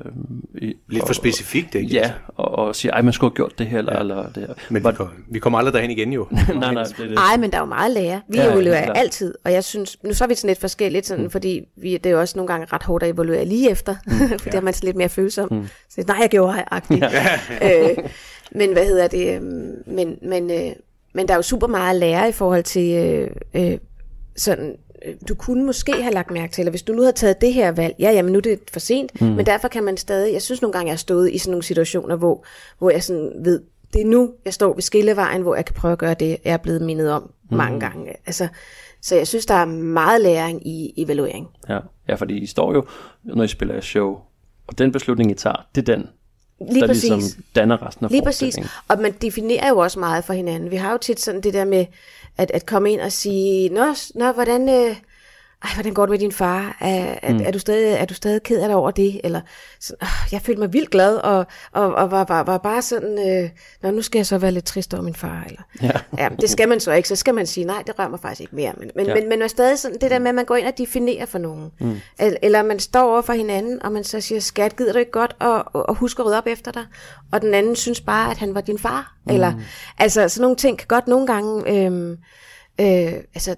i, Lidt for specifikt, ikke? Ja, og, og siger, ej, man skulle have gjort det her, eller, ja. eller det her. Men vi, vi kommer aldrig derhen igen jo. nej, nej, det det. Ej, men der er jo meget lære. Vi ja, evaluerer ja, altid, og jeg synes, nu så er vi sådan lidt forskelligt, sådan, mm. fordi vi, det er jo også nogle gange ret hårdt at evaluere lige efter, mm. fordi ja. man sådan lidt mere følsom. Mm. Så nej, jeg gjorde jeg, Ja. øh, men hvad hedder det? Øhm, men, men, øh, men der er jo super meget at lære i forhold til øh, øh, sådan øh, du kunne måske have lagt mærke til, eller hvis du nu havde taget det her valg, ja, jamen nu er det for sent, mm. men derfor kan man stadig, jeg synes nogle gange, jeg har stået i sådan nogle situationer, hvor, hvor jeg sådan ved, det er nu, jeg står ved skillevejen, hvor jeg kan prøve at gøre det, jeg er blevet mindet om mm. mange gange. Altså, så jeg synes, der er meget læring i evaluering. Ja, ja fordi I står jo, når I spiller et show, og den beslutning, I tager, det er den, Lige der præcis. ligesom danner resten af Lige præcis. Og man definerer jo også meget for hinanden. Vi har jo tit sådan det der med at, at komme ind og sige, nå, nå hvordan, øh, ej, hvordan går det med din far? Er, er, mm. er, du, stadig, er du stadig ked af dig over det? Eller sådan, øh, jeg følte mig vildt glad, og, og, og var, var, var bare sådan, øh, Nå, nu skal jeg så være lidt trist over min far. Eller, ja. ja. det skal man så ikke. Så skal man sige, nej, det rører mig faktisk ikke mere. Men, men, ja. men, men er stadig sådan, det der med, at man går ind og definerer for nogen. Mm. Eller man står over for hinanden, og man så siger, skat, gider du ikke godt, og, og, og husk at rydde op efter dig? Og den anden synes bare, at han var din far. Mm. Eller, altså, sådan nogle ting kan godt nogle gange... Øh, øh, altså,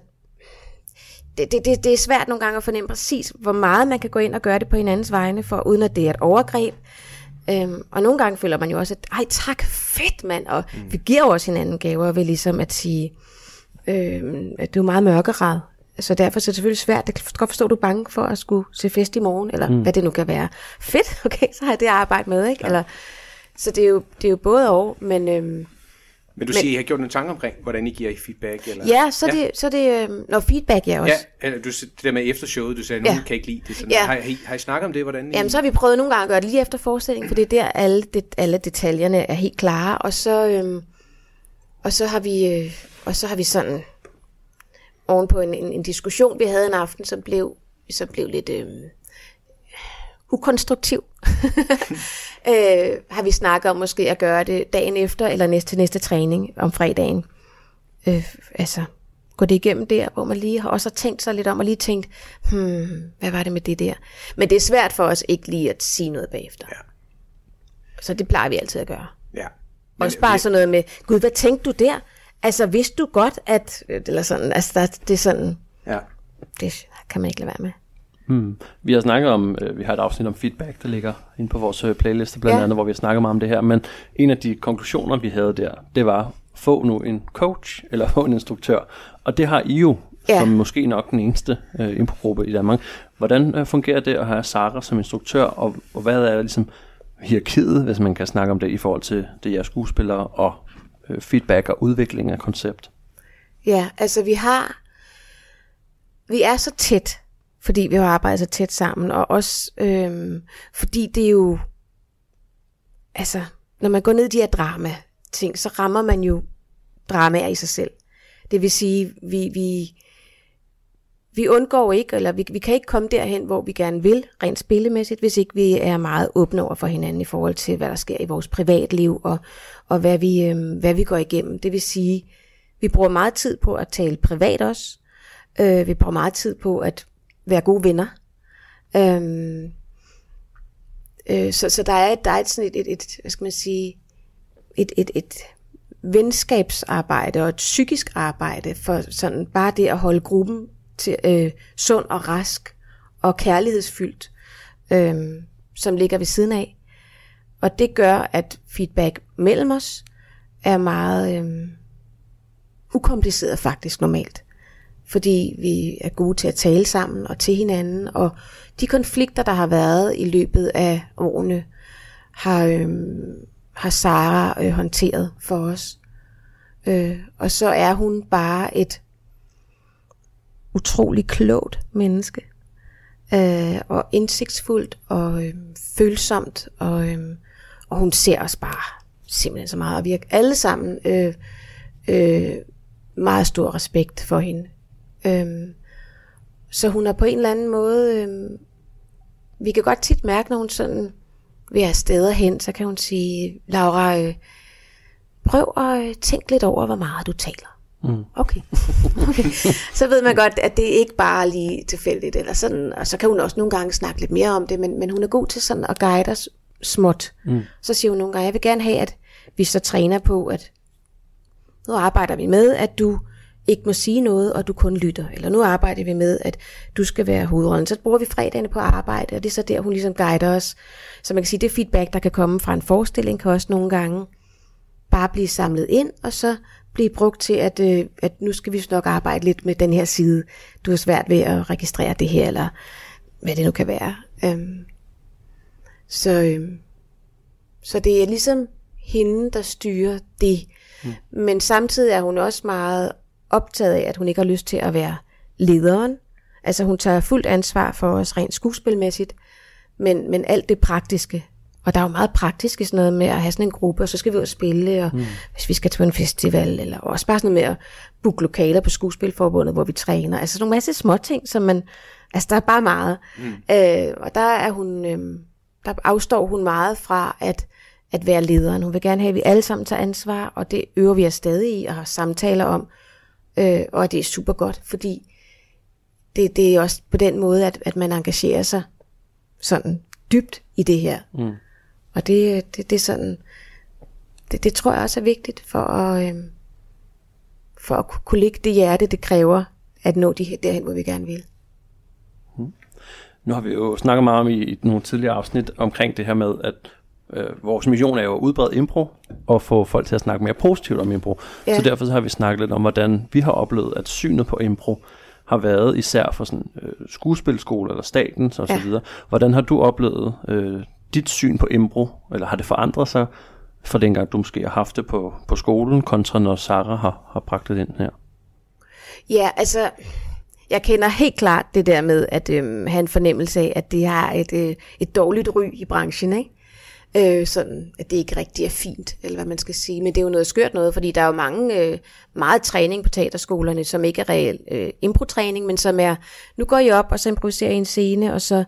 det, det, det, det er svært nogle gange at fornemme præcis, hvor meget man kan gå ind og gøre det på hinandens vegne, for uden at det er et overgreb. Øhm, og nogle gange føler man jo også, at ej tak, fedt mand, og mm. vi giver jo også hinanden gaver ved ligesom at sige, øhm, at du er meget mørkeret. Så derfor så er det selvfølgelig svært. Det kan godt forstå, at du er bange for at skulle se fest i morgen, eller mm. hvad det nu kan være. Fedt, okay, så har jeg det arbejde med, ikke? Ja. Eller, så det er, jo, det er jo både og, men, øhm, men du siger, I har gjort nogle tanker omkring, hvordan I giver I feedback? Eller? Ja, så er ja. det, så det øh, når feedback ja også. Ja, eller du, det der med efter showet, du sagde, nogen ja. kan ikke lide det. Sådan, ja. har, har, I, har I snakket om det? Hvordan I... Jamen, så har vi prøvet nogle gange at gøre det lige efter forestillingen, for det er der, alle, det, alle detaljerne er helt klare. Og så, øhm, og så har vi, øh, og så har vi sådan, ovenpå en, en, en diskussion, vi havde en aften, som blev, som blev lidt øh, ukonstruktiv. øh, har vi snakket om måske at gøre det dagen efter, eller næste til næste træning om fredagen. Øh, altså, gå det igennem der, hvor man lige har også tænkt sig lidt om, og lige tænkt, hmm, hvad var det med det der? Men det er svært for os ikke lige at sige noget bagefter. Ja. Så det plejer vi altid at gøre. Ja. Men, også bare sådan noget med, gud, hvad tænkte du der? Altså, vidste du godt, at... Eller sådan, altså, der, det er sådan... Ja. Det kan man ikke lade være med. Hmm. Vi har snakket om, øh, vi har et afsnit om feedback, der ligger inde på vores øh, playliste blandt ja. andet, hvor vi har snakket meget om det her, men en af de konklusioner, vi havde der, det var, få nu en coach, eller få en instruktør, og det har I jo, ja. som måske nok den eneste øh, improgruppe i Danmark. Hvordan øh, fungerer det at have Sara som instruktør, og, og hvad er ligesom hierarkiet, hvis man kan snakke om det, i forhold til det, jeg skuespillere, og øh, feedback og udvikling af koncept? Ja, altså vi har, vi er så tæt, fordi vi har arbejdet så tæt sammen, og også øhm, fordi det er jo, altså, når man går ned i de her drama-ting, så rammer man jo dramaer i sig selv. Det vil sige, vi, vi, vi undgår ikke, eller vi, vi kan ikke komme derhen, hvor vi gerne vil, rent spillemæssigt, hvis ikke vi er meget åbne over for hinanden i forhold til, hvad der sker i vores privatliv, og, og hvad, vi, øhm, hvad vi går igennem. Det vil sige, vi bruger meget tid på at tale privat også. Øh, vi bruger meget tid på at være gode venner. Øhm, øh, så, så der er, der er et, sådan et, et, et, hvad skal man sige, et, et, et venskabsarbejde og et psykisk arbejde for sådan bare det at holde gruppen til øh, sund og rask og kærlighedsfyldt, øh, som ligger ved siden af. Og det gør, at feedback mellem os er meget øh, ukompliceret faktisk normalt fordi vi er gode til at tale sammen og til hinanden, og de konflikter, der har været i løbet af årene, har, øh, har Sara øh, håndteret for os. Øh, og så er hun bare et utrolig klogt menneske, øh, og indsigtsfuldt og øh, følsomt, og, øh, og hun ser os bare simpelthen så meget, og vi har alle sammen øh, øh, meget stor respekt for hende. Øhm, så hun er på en eller anden måde, øhm, vi kan godt tit mærke, når hun sådan vil have steder hen, så kan hun sige, Laura, øh, prøv at øh, tænke lidt over, hvor meget du taler. Mm. Okay. okay. Så ved man godt, at det ikke bare lige tilfældigt, eller sådan, og så kan hun også nogle gange snakke lidt mere om det, men, men hun er god til sådan at guide os småt. Mm. Så siger hun nogle gange, jeg vil gerne have, at vi så træner på, at nu arbejder vi med, at du ikke må sige noget, og du kun lytter. Eller nu arbejder vi med, at du skal være hovedrollen. Så bruger vi fredagene på arbejde, og det er så der, hun ligesom guider os. Så man kan sige, det feedback, der kan komme fra en forestilling, kan også nogle gange bare blive samlet ind, og så blive brugt til, at, øh, at nu skal vi nok arbejde lidt med den her side. Du har svært ved at registrere det her, eller hvad det nu kan være. Øhm, så, øhm, så det er ligesom hende, der styrer det. Mm. Men samtidig er hun også meget optaget af, at hun ikke har lyst til at være lederen. Altså hun tager fuldt ansvar for os rent skuespilmæssigt, men, men alt det praktiske Og der er jo meget praktisk i sådan noget med at have sådan en gruppe, og så skal vi ud og spille, og mm. hvis vi skal til en festival, eller også bare sådan noget med at booke lokaler på skuespilforbundet, hvor vi træner. Altså nogle masse små ting, som man, altså der er bare meget. Mm. Øh, og der er hun, øh, der afstår hun meget fra at, at være lederen. Hun vil gerne have, at vi alle sammen tager ansvar, og det øver vi os stadig i og har samtaler om. Øh, og det er super godt, fordi det, det er også på den måde, at, at man engagerer sig sådan dybt i det her. Mm. Og det, det, det er sådan, det, det tror jeg også er vigtigt for at, øh, for at kunne ligge det hjerte, det kræver at nå de, derhen, hvor vi gerne vil. Mm. Nu har vi jo snakket meget om i, i nogle tidligere afsnit omkring det her med, at øh, vores mission er jo at udbrede impro og få folk til at snakke mere positivt om impro. Ja. Så derfor så har vi snakket lidt om, hvordan vi har oplevet, at synet på impro har været især for sådan øh, skuespilskole eller staten og så ja. videre. Hvordan har du oplevet øh, dit syn på impro, eller har det forandret sig fra dengang du måske har haft det på, på skolen, kontra når Sara har, har bragt det ind her? Ja, altså, jeg kender helt klart det der med at øh, have en fornemmelse af, at det har et, øh, et dårligt ry i branchen, ikke? Øh, sådan, at det ikke rigtig er fint, eller hvad man skal sige. Men det er jo noget skørt noget, fordi der er jo mange, øh, meget træning på teaterskolerne, som ikke er reel øh, improtræning, men som er, nu går I op, og så improviserer I en scene, og så,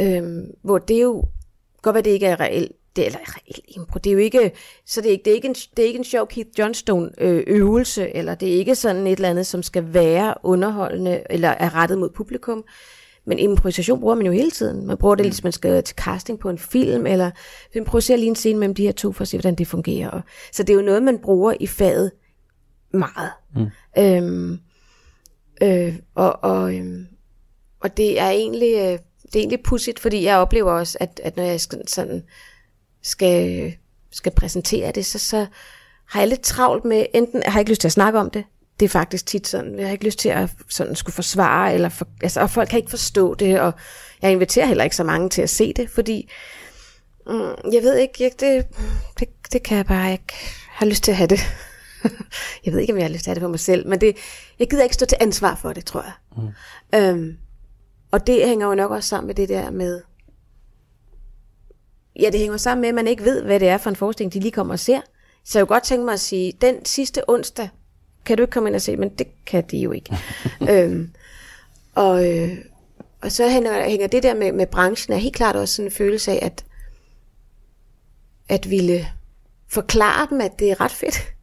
øh, hvor det jo, godt ved det ikke er reelt, det, eller reelt impro, det er jo ikke, så det er ikke, det er ikke en, det er ikke en sjov Keith Johnstone øh, øvelse, eller det er ikke sådan et eller andet, som skal være underholdende, eller er rettet mod publikum. Men improvisation bruger man jo hele tiden. Man bruger det, mm. hvis man skal til casting på en film, eller vi improviserer lige en scene mellem de her to, for at se, hvordan det fungerer. Så det er jo noget, man bruger i faget meget. Mm. Øhm, øh, og, og, øhm, og det er egentlig, øh, det er egentlig pudsigt, fordi jeg oplever også, at, at når jeg skal, sådan, skal, skal præsentere det, så, så har jeg lidt travlt med, enten jeg har ikke lyst til at snakke om det, det er faktisk tit sådan, jeg har ikke lyst til at sådan skulle forsvare, eller for, altså, og folk kan ikke forstå det, og jeg inviterer heller ikke så mange til at se det, fordi mm, jeg ved ikke, jeg, det, det, det kan jeg bare ikke have lyst til at have det. jeg ved ikke, om jeg har lyst til at have det for mig selv, men det, jeg gider ikke stå til ansvar for det, tror jeg. Mm. Øhm, og det hænger jo nok også sammen med det der med, ja, det hænger sammen med, at man ikke ved, hvad det er for en forestilling, de lige kommer og ser. Så jeg kunne godt tænke mig at sige, den sidste onsdag, kan du ikke komme ind og se, men det kan de jo ikke. øhm, og, øh, og så hænger, hænger det der med, med branchen, er helt klart også sådan en følelse af, at, at ville forklare dem, at det er ret fedt.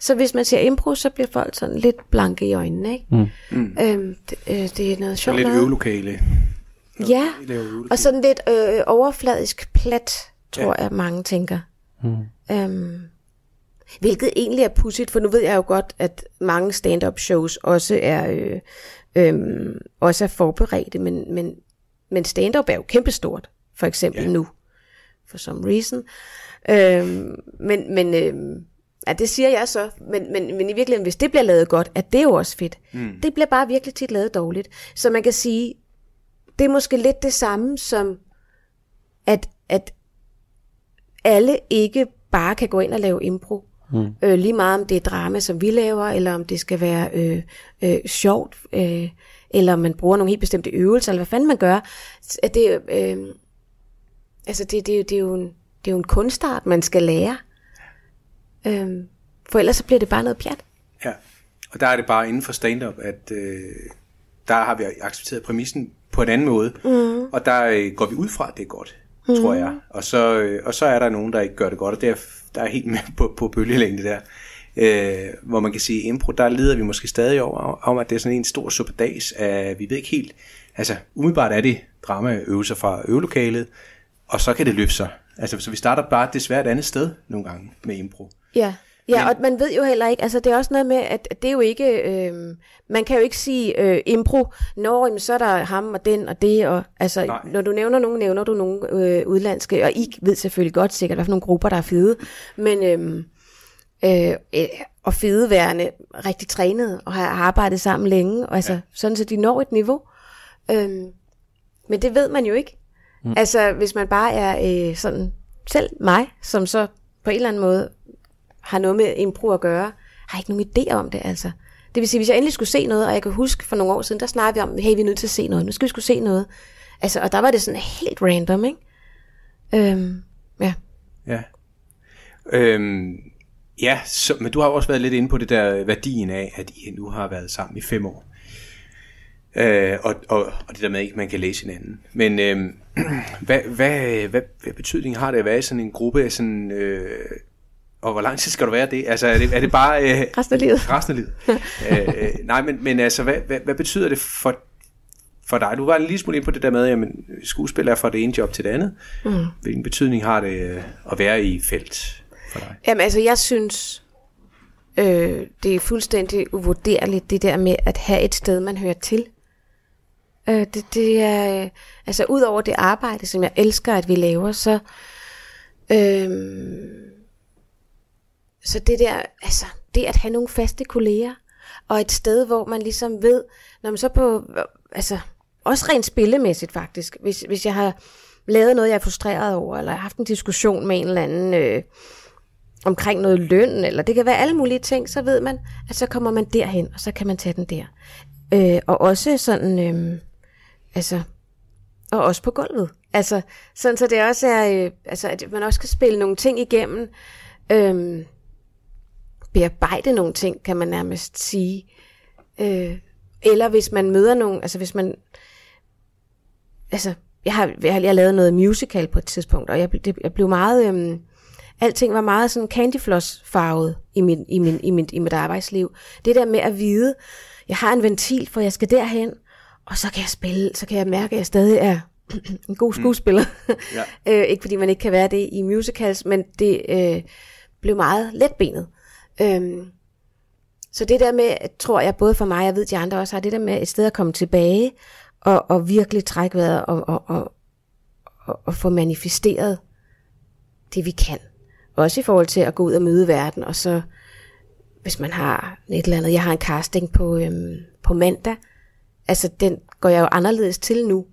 Så hvis man ser impro, så bliver folk sådan lidt blanke i øjnene, ikke? Mm. Mm. Øhm, det, øh, det er noget sjovt. lidt øvelokale. Ja, og sådan lidt øh, overfladisk plat, tror ja. jeg, mange tænker. Mm. Øhm, Hvilket egentlig er pudsigt, for nu ved jeg jo godt, at mange stand-up shows også er, øh, øh, også er forberedte, men, men, men stand-up er jo kæmpestort, for eksempel ja. nu, for some reason. Øh, men men øh, ja, det siger jeg så, men, men, men i virkeligheden, hvis det bliver lavet godt, at det er jo også fedt. Mm. Det bliver bare virkelig tit lavet dårligt. Så man kan sige, det er måske lidt det samme som, at, at alle ikke bare kan gå ind og lave impro. Mm. Øh, lige meget om det er drama, som vi laver, eller om det skal være øh, øh, sjovt, øh, eller om man bruger nogle helt bestemte øvelser, eller hvad fanden man gør. At det, øh, altså det, det, det, er jo en, det er jo en kunstart, man skal lære. Øh, for ellers så bliver det bare noget pjat. Ja, og der er det bare inden for stand-up, at øh, der har vi accepteret præmissen på en anden måde, mm. og der øh, går vi ud fra, at det er godt, mm. tror jeg. Og så, øh, og så er der nogen, der ikke gør det godt, og det er der er helt med på, på bølgelængde der. Øh, hvor man kan sige, impro, der lider vi måske stadig over, om at det er sådan en stor suppedags af, vi ved ikke helt, altså umiddelbart er det dramaøvelser fra øvelokalet, og så kan det løfte sig. Altså, så vi starter bare desværre et andet sted nogle gange med impro. Ja. Ja, og man ved jo heller ikke, altså det er også noget med, at det er jo ikke, øh, man kan jo ikke sige øh, impro, når jamen, så er der ham og den og det, og altså Nej. når du nævner nogen, nævner du nogle øh, udlandske, og I ved selvfølgelig godt sikkert, hvad for nogle grupper, der er fede, men øh, øh, øh, og fede værende rigtig trænet, og har arbejdet sammen længe, og altså ja. sådan så de når et niveau. Øh, men det ved man jo ikke. Mm. Altså hvis man bare er øh, sådan, selv mig, som så på en eller anden måde har noget med impro at gøre, har ikke nogen idé om det, altså. Det vil sige, hvis jeg endelig skulle se noget, og jeg kan huske for nogle år siden, der snakkede vi om, hey, vi er nødt til at se noget, nu skal vi skulle se noget. Altså, og der var det sådan helt random, ikke? Øhm, Ja. Ja. Øhm, ja, så, men du har også været lidt inde på det der værdien af, at I nu har været sammen i fem år. Øh, og, og, og det der med, at man kan læse hinanden. Men øh, hvad, hvad, hvad, hvad betydning har det at være i sådan en gruppe af sådan... Øh, og hvor lang tid skal du være det? Altså, er det, er det bare... Øh, resten af livet. Resten af livet. øh, øh, nej, men, men altså, hvad, hvad, hvad betyder det for, for dig? Du var en lille smule ind på det der med, at skuespiller er fra det ene job til det andet. Mm. Hvilken betydning har det øh, at være i felt for dig? Jamen, altså, jeg synes, øh, det er fuldstændig uvurderligt, det der med at have et sted, man hører til. Øh, det, det er, altså ud over det arbejde, som jeg elsker, at vi laver, så, øh, så det der, altså, det at have nogle faste kolleger, og et sted, hvor man ligesom ved, når man så på, altså, også rent spillemæssigt faktisk, hvis, hvis jeg har lavet noget, jeg er frustreret over, eller haft en diskussion med en eller anden øh, omkring noget løn, eller det kan være alle mulige ting, så ved man, at så kommer man derhen, og så kan man tage den der. Øh, og også sådan, øh, altså, og også på gulvet. Altså, sådan så det også er, øh, altså, at man også kan spille nogle ting igennem, øh, bearbejde nogle ting, kan man nærmest sige. Øh, eller hvis man møder nogen, altså hvis man, altså, jeg har, jeg har, jeg har lavet noget musical på et tidspunkt, og jeg, det, jeg blev meget, øhm, alting var meget sådan candyfloss farvet i, min, i, min, i, mit, i mit arbejdsliv. Det der med at vide, jeg har en ventil, for jeg skal derhen, og så kan jeg spille, så kan jeg mærke, at jeg stadig er en god mm. skuespiller. Mm. Ja. øh, ikke fordi man ikke kan være det i musicals, men det øh, blev meget letbenet. Øhm, så det der med, tror jeg både for mig, jeg ved de andre også har, det der med et sted at komme tilbage, og, og virkelig trække vejret, og, og, og, og, og få manifesteret det vi kan. Også i forhold til at gå ud og møde verden, og så hvis man har et eller andet, jeg har en casting på, øhm, på mandag, altså den går jeg jo anderledes til nu,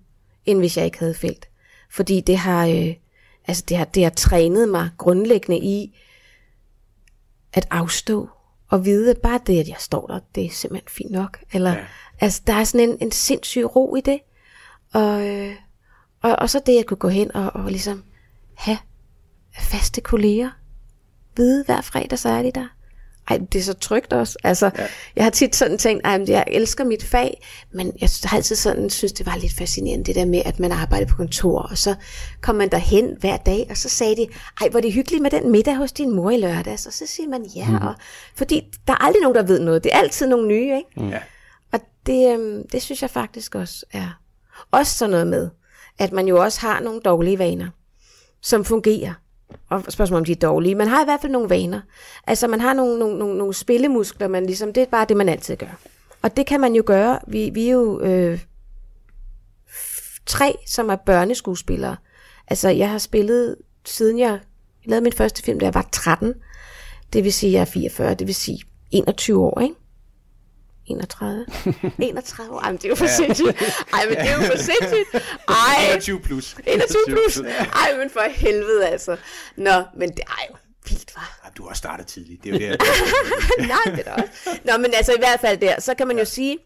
end hvis jeg ikke havde felt. Fordi det har, øh, altså det har, det har trænet mig grundlæggende i at afstå og vide, bare det, at jeg står der, det er simpelthen fint nok. Eller, ja. altså, der er sådan en, en sindssyg ro i det. Og, øh, og, og så det at kunne gå hen og, og ligesom have faste kolleger. Vide hver fredag, så er de der ej, det er så trygt også. Altså, ja. jeg har tit sådan tænkt, at jeg elsker mit fag, men jeg har altid sådan synes, det var lidt fascinerende, det der med, at man arbejder på kontor, og så kom man derhen hver dag, og så sagde de, ej, hvor det hyggeligt med den middag hos din mor i lørdags, og så siger man ja, mm. og, fordi der er aldrig nogen, der ved noget. Det er altid nogle nye, ikke? Mm. Og det, øhm, det synes jeg faktisk også er. Også sådan noget med, at man jo også har nogle dårlige vaner, som fungerer og spørgsmålet om de er dårlige. Man har i hvert fald nogle vaner. Altså man har nogle, nogle, nogle, nogle spillemuskler, man ligesom, det er bare det, man altid gør. Og det kan man jo gøre. Vi, vi er jo øh, tre, som er børneskuespillere. Altså jeg har spillet, siden jeg lavede min første film, da jeg var 13. Det vil sige, jeg er 44, det vil sige 21 år, ikke? 31. 31 år. Ej, men det er jo for sindssygt. Ej, men det er jo for sindssygt. Ej. 21 plus. 21 plus. Ej, men for helvede altså. Nå, men det er jo vildt, var. Du har startet tidligt. Det er jo det. Nej, det er også. Nå, men altså i hvert fald der, så kan man jo sige,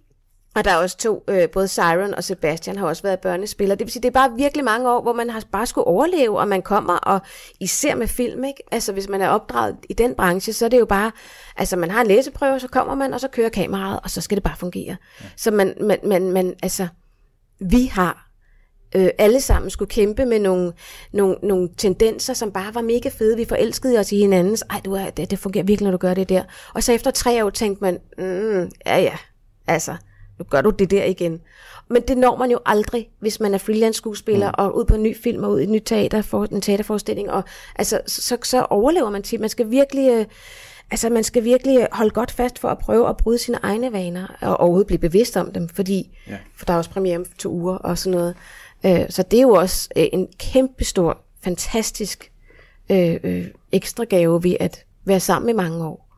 og der er også to, øh, både Siren og Sebastian har også været børnespillere. Det vil sige, det er bare virkelig mange år, hvor man har bare skulle overleve, og man kommer, og især med film, ikke? Altså hvis man er opdraget i den branche, så er det jo bare, altså man har en læseprøve, så kommer man, og så kører kameraet, og så skal det bare fungere. Ja. Så man, man, man, man, altså, vi har øh, alle sammen skulle kæmpe med nogle, nogle, nogle tendenser, som bare var mega fede. Vi forelskede os i hinandens. Ej, du er, det, det fungerer virkelig, når du gør det der. Og så efter tre år tænkte man, mm, ja ja, altså, nu gør du det der igen. Men det når man jo aldrig, hvis man er freelance skuespiller mm. og ud på en ny film og ud i en ny teater, for, en teaterforestilling. Og, altså, så, så overlever man til. Man skal virkelig... Øh, altså man skal virkelig holde godt fast for at prøve at bryde sine egne vaner, og overhovedet blive bevidst om dem, fordi ja. for der er også premiere om to uger og sådan noget. Øh, så det er jo også øh, en kæmpe stor, fantastisk øh, øh, ekstra gave ved at være sammen i mange år.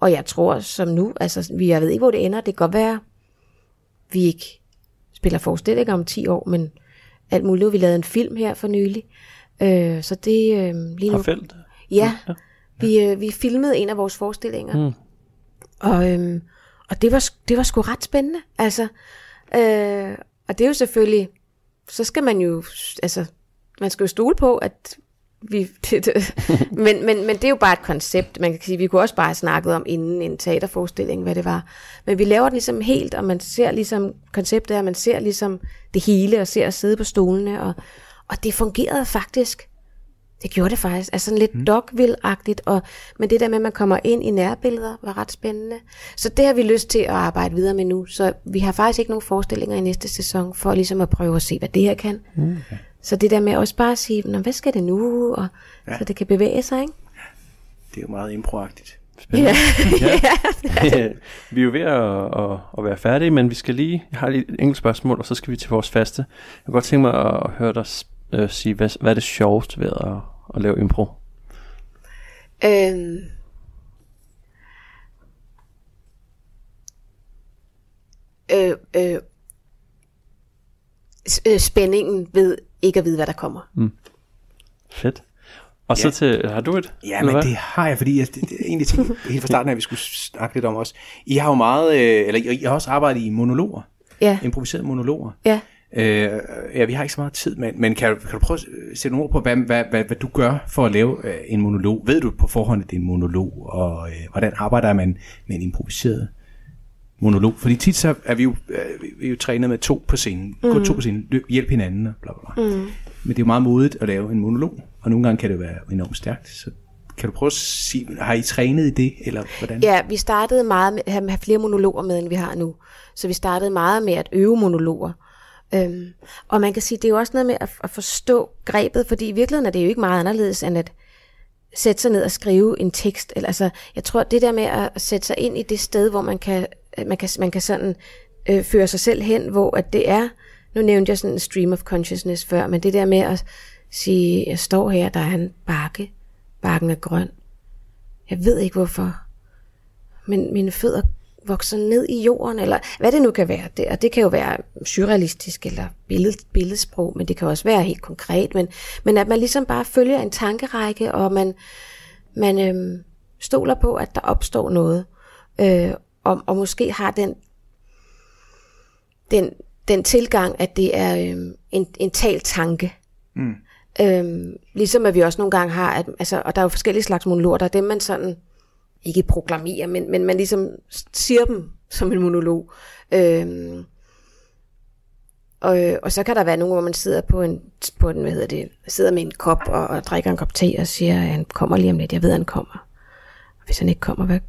Og jeg tror, som nu, altså vi, jeg ved ikke, hvor det ender, det kan godt være, vi ikke spiller forestillinger om 10 år, men alt muligt. Vi lavede en film her for nylig. Øh, så det øh, lige nu... Felt? Ja, ja. Vi, øh, vi filmede en af vores forestillinger. Mm. Og, øh, og det var, det var sgu ret spændende. Altså, øh, og det er jo selvfølgelig, så skal man jo, altså, man skal jo stole på, at vi, det, det. Men, men, men det er jo bare et koncept. Man kan sige, vi kunne også bare have snakket om inden en teaterforestilling, hvad det var. Men vi laver den ligesom helt, og man ser ligesom, konceptet at man ser ligesom det hele, og ser at sidde på stolene, og, og det fungerede faktisk. Det gjorde det faktisk. Altså sådan lidt mm. dogville-agtigt, og, men det der med, at man kommer ind i nærbilleder, var ret spændende. Så det har vi lyst til at arbejde videre med nu. Så vi har faktisk ikke nogen forestillinger i næste sæson, for ligesom at prøve at se, hvad det her kan. Mm. Okay. Så det der med også bare at sige, Nå, hvad skal det nu? Og, ja. Så det kan bevæge sig, ikke? Det er jo meget improagtigt. Spændende. Ja. ja. vi er jo ved at, at, at være færdige, men vi skal lige, jeg har lige et enkelt spørgsmål, og så skal vi til vores faste. Jeg kunne godt tænke mig at høre dig øh, sige, hvad, hvad er det sjovest ved at, at lave impro? Øhm, øh, øh, øh, spændingen ved ikke at vide, hvad der kommer. Mm. Fedt. Og så til, har du et? Ja, men det har jeg, fordi jeg, det, det, egentlig tænkte helt fra starten, at vi skulle snakke lidt om os. I har jo meget, øh, eller I har også arbejdet i monologer. Ja. Improviserede monologer. Ja. Øh, ja, vi har ikke så meget tid, men, men kan, kan du prøve at sætte nogle ord på, hvad, hvad, hvad, hvad du gør for at lave øh, en monolog? Ved du på forhånd, at det er en monolog, og øh, hvordan arbejder man med en improviseret monolog? Fordi tit så er vi jo, øh, vi er jo trænet med to på scenen. Mm. Gå to på scenen, hjælp hinanden og bla bla bla. Mm. Men det er jo meget modigt at lave en monolog, og nogle gange kan det være enormt stærkt. Så kan du prøve at sige, har I trænet i det, eller hvordan? Ja, vi startede meget med at have flere monologer med, end vi har nu. Så vi startede meget med at øve monologer. Øhm, og man kan sige, det er jo også noget med at, at forstå grebet, fordi i virkeligheden er det jo ikke meget anderledes end at sætte sig ned og skrive en tekst. Eller, altså, jeg tror, det der med at sætte sig ind i det sted, hvor man kan, man kan, man kan sådan øh, føre sig selv hen, hvor at det er, nu nævnte jeg sådan en stream of consciousness før, men det der med at sige, jeg står her, der er en bakke, bakken er grøn. Jeg ved ikke hvorfor, men mine fødder vokser ned i jorden, eller hvad det nu kan være. Det, og det kan jo være surrealistisk eller billed, billedsprog, men det kan også være helt konkret. Men, men at man ligesom bare følger en tankerække, og man, man øhm, stoler på, at der opstår noget. Øh, og, og måske har den, den, den tilgang, at det er øhm, en, en tal tanke. Mm. Øhm, ligesom at vi også nogle gange har, at, altså, og der er jo forskellige slags monologer, der er dem, man sådan ikke proklamerer, men, men man ligesom siger dem som en monolog. Øhm, og, og så kan der være nogle, hvor man sidder på en, på en hvad hedder det, sidder med en kop og, og drikker en kop te og siger, at han kommer lige om lidt, jeg ved, at han kommer. Og hvis han ikke kommer, hvad?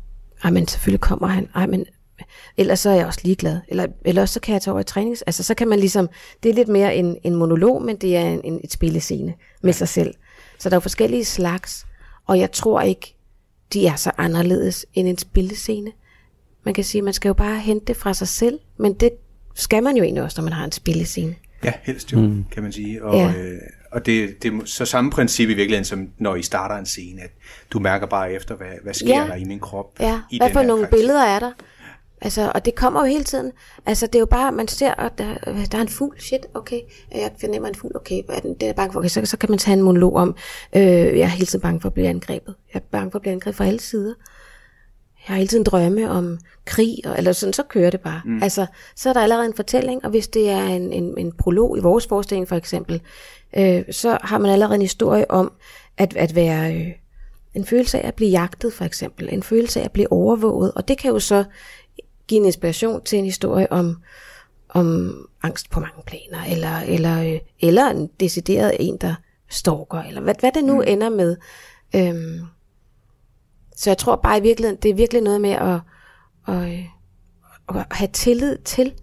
Ej, men selvfølgelig kommer han. Ej, men ellers så er jeg også ligeglad. Eller, eller så kan jeg tage over i trænings. Altså, så kan man ligesom, det er lidt mere en, en monolog, men det er en, en, et spillescene med sig selv. Så der er jo forskellige slags, og jeg tror ikke, de er så anderledes end en spillescene. Man kan sige, at man skal jo bare hente det fra sig selv, men det skal man jo egentlig også, når man har en spillescene. Ja, helst jo, mm. kan man sige. Og, ja. øh, og det, det er så samme princip i virkeligheden, som når I starter en scene, at du mærker bare efter, hvad, hvad sker ja. der i min krop. Ja, i hvad for nogle karakter. billeder er der? Altså, og det kommer jo hele tiden. Altså, det er jo bare, man ser, at der, der er en fugl. Shit, okay. Jeg fornemmer en fugl. Okay, hvad er den? Det er bange for. Okay, så, så kan man tage en monolog om, øh, jeg er hele tiden bange for at blive angrebet. Jeg er bange for at blive angrebet fra alle sider. Jeg har hele tiden drømme om krig, og, eller sådan, så kører det bare. Mm. Altså, så er der allerede en fortælling, og hvis det er en, en, en prolog i vores forestilling for eksempel, øh, så har man allerede en historie om at, at være... Øh, en følelse af at blive jagtet for eksempel, en følelse af at blive overvåget, og det kan jo så give en inspiration til en historie om, om angst på mange planer, eller, eller, øh, eller en decideret en, der stalker, eller hvad, hvad det nu mm. ender med. Øhm, så jeg tror bare i virkeligheden, det er virkelig noget med at, at, øh, at have tillid til,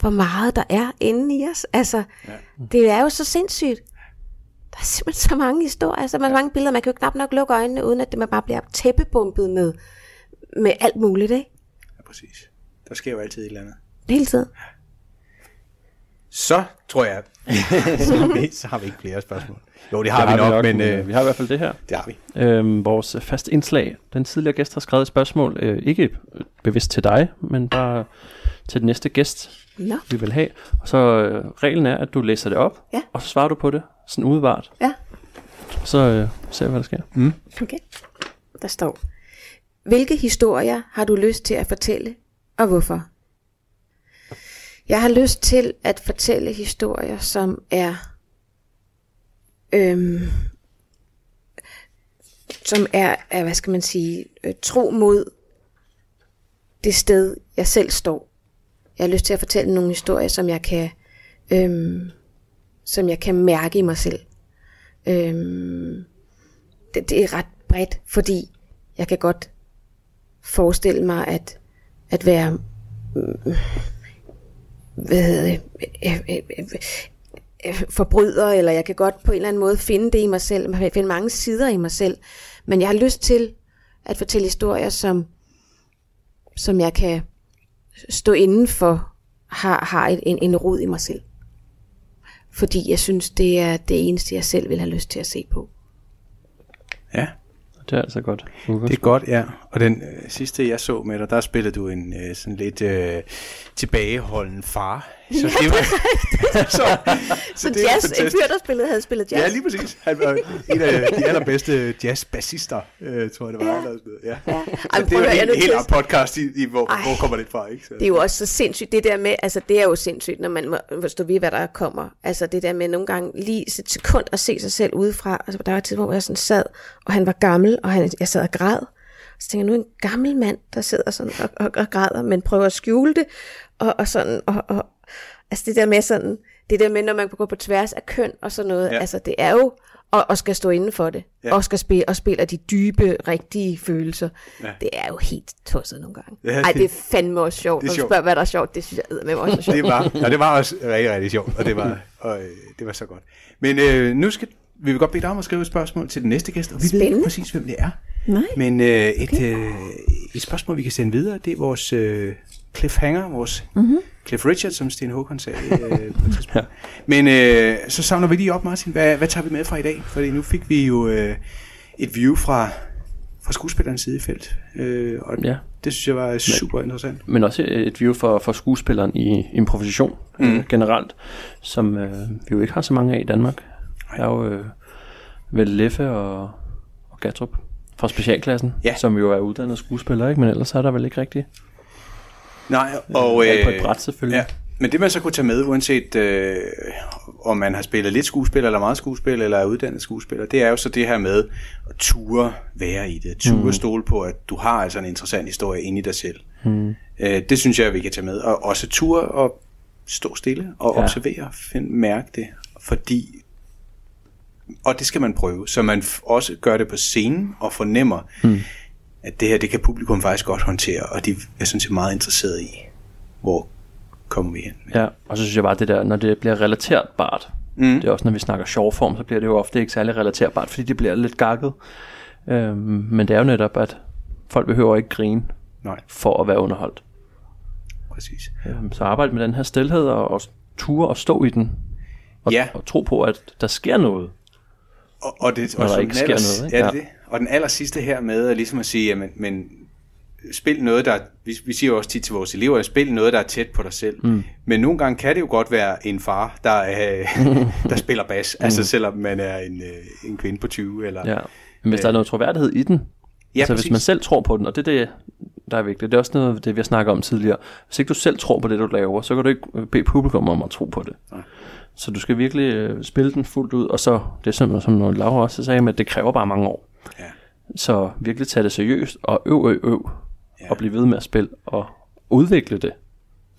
hvor meget der er inde i os. Altså, ja. det er jo så sindssygt. Der er simpelthen så mange historier, så mange billeder, man kan jo knap nok lukke øjnene, uden at det man bare bliver tæppebumpet med, med alt muligt, ikke? præcis. Der sker jo altid et eller andet. Hele tiden. Så tror jeg, så har vi ikke flere spørgsmål. Jo, det har, det vi, har nok, vi nok, men... Øh, vi har i hvert fald det her. Det har vi. Øhm, vores fast indslag. Den tidligere gæst har skrevet et spørgsmål, øh, ikke bevidst til dig, men bare til den næste gæst, no. vi vil have. Og så øh, reglen er, at du læser det op, ja. og så svarer du på det, sådan udvart. Ja. Så øh, ser vi, hvad der sker. Mm. Okay. Der står, hvilke historier har du lyst til at fortælle, og hvorfor? Jeg har lyst til at fortælle historier, som er øhm, som er, er, hvad skal man sige, øh, tro mod det sted, jeg selv står. Jeg har lyst til at fortælle nogle historier, som jeg kan, øhm, som jeg kan mærke i mig selv. Øhm, det, det er ret bredt, fordi jeg kan godt forestille mig, at, at være øh, hvad hedder det, øh, øh, øh, øh, forbryder, eller jeg kan godt på en eller anden måde finde det i mig selv, man kan finde mange sider i mig selv, men jeg har lyst til at fortælle historier, som, som jeg kan stå inden for, har, har et, en, en rod i mig selv. Fordi jeg synes, det er det eneste, jeg selv vil have lyst til at se på. Ja, Det er altså godt. det er godt, ja. Og den øh, sidste, jeg så med dig, der spillede du en øh, sådan lidt øh, tilbageholden far. Så det var, så, Så, det jazz, en fyr, der spillede, havde spillet jazz. Ja, lige præcis. Han var en af de allerbedste jazzbassister, øh, tror jeg det var. Ja. Eller sådan noget. ja. Ja. Ej, det er jo en helt anden podcast, i, i hvor, Ej. hvor kommer det fra, ikke? Så, Det er jo også så sindssygt, det der med, altså det er jo sindssygt, når man må forstå ved, hvad der kommer. Altså det der med nogle gange lige et sekund at se sig selv udefra. Altså der var et tidspunkt, hvor jeg sådan sad, og han var gammel, og han, jeg sad og græd. Så tænker jeg, nu er en gammel mand, der sidder sådan og, og, og græder, men prøver at skjule det. Og, og sådan, og, og, altså det der med sådan, det der med, når man går på tværs af køn og sådan noget, Ja. altså det er jo, og, og skal stå inden for det, Ja. og skal spille, og spiller de dybe, rigtige følelser. Ja. Det er jo helt tosset nogle gange. Ja, det- Ej, det er fandme også sjovt. det er er sjovt. spørger, hvad der er sjovt, det synes jeg med også er sjovt. det var, og det var også rigtig, rigtig sjovt, og det var, og, øh, det var så godt. Men øh, nu skal vi vil godt bede dig om at skrive et spørgsmål til den næste gæst, og vi ved ikke Spændende. præcis, hvem det er. Nej. Men øh, et, okay. øh, et spørgsmål, vi kan sende videre, det er vores øh, cliffhanger, vores mm-hmm. Cliff Richard, som Sten Håkon sagde øh, på et tidspunkt. Ja. Men øh, så savner vi lige op, Martin. Hvad, hvad tager vi med fra i dag? Fordi nu fik vi jo øh, et view fra, fra skuespillerens side i felt. Øh, og Ja. det synes jeg var super interessant. Men også et view for, for skuespilleren i improvisation mm. øh, generelt, som øh, vi jo ikke har så mange af i Danmark. Der er jo øh, vel Leffe og, og Gatrup fra specialklassen, Ja. som jo er uddannet skuespiller, ikke? men ellers er der vel ikke rigtigt. Nej, og... Øh, på et bræt selvfølgelig. Ja, men det man så kunne tage med, uanset øh, om man har spillet lidt skuespil, eller meget skuespil, eller er uddannet skuespiller, det er jo så det her med at ture være i det. Ture mm. stole på, at du har altså en interessant historie inde i dig selv. Mm. Øh, det synes jeg, vi kan tage med. Og også ture og stå stille og Ja. observere, find, mærke det. Fordi og det skal man prøve, så man også gør det på scenen og fornemmer, mm. At det her, det kan publikum faktisk godt håndtere, og de er sådan set meget interesseret i, hvor kommer vi hen. Ja, og så synes jeg bare, det der, når det bliver relaterbart, mm. det er også, når vi snakker sjovform, så bliver det jo ofte ikke særlig relaterbart, fordi det bliver lidt gakket. Øhm, men det er jo netop, at folk behøver ikke grine Nej, for at være underholdt. præcis. Øhm, så arbejde med den her stilhed og, og ture og stå i den. Og, Ja. og tro på, at der sker noget. Og, og det, Når og der ikke sker allers- noget, ikke? Ja, det, er det. Og den aller sidste her med at ligesom at sige, jamen, men spil noget, der, vi, vi siger jo også tit til vores elever, spil noget, der er tæt på dig selv. Mm. Men nogle gange kan det jo godt være en far, der, øh, der spiller bas, altså selvom man er en, øh, en kvinde på 20. Eller, Mm. Ja. Men hvis der er noget troværdighed i den, Ja, altså præcis. hvis man selv tror på den, og det er det, der er vigtigt, det er også noget det, vi har snakket om tidligere. Hvis ikke du selv tror på det, du laver, så kan du ikke øh, bede publikum om at tro på det. Nej. Så du skal virkelig øh, spille den fuldt ud, og så, det er som, som noget Laura også sagde, at det kræver bare mange år. Ja. Så virkelig tage det seriøst, og øv, øv, øv, ja. og blive ved med at spille, og udvikle det.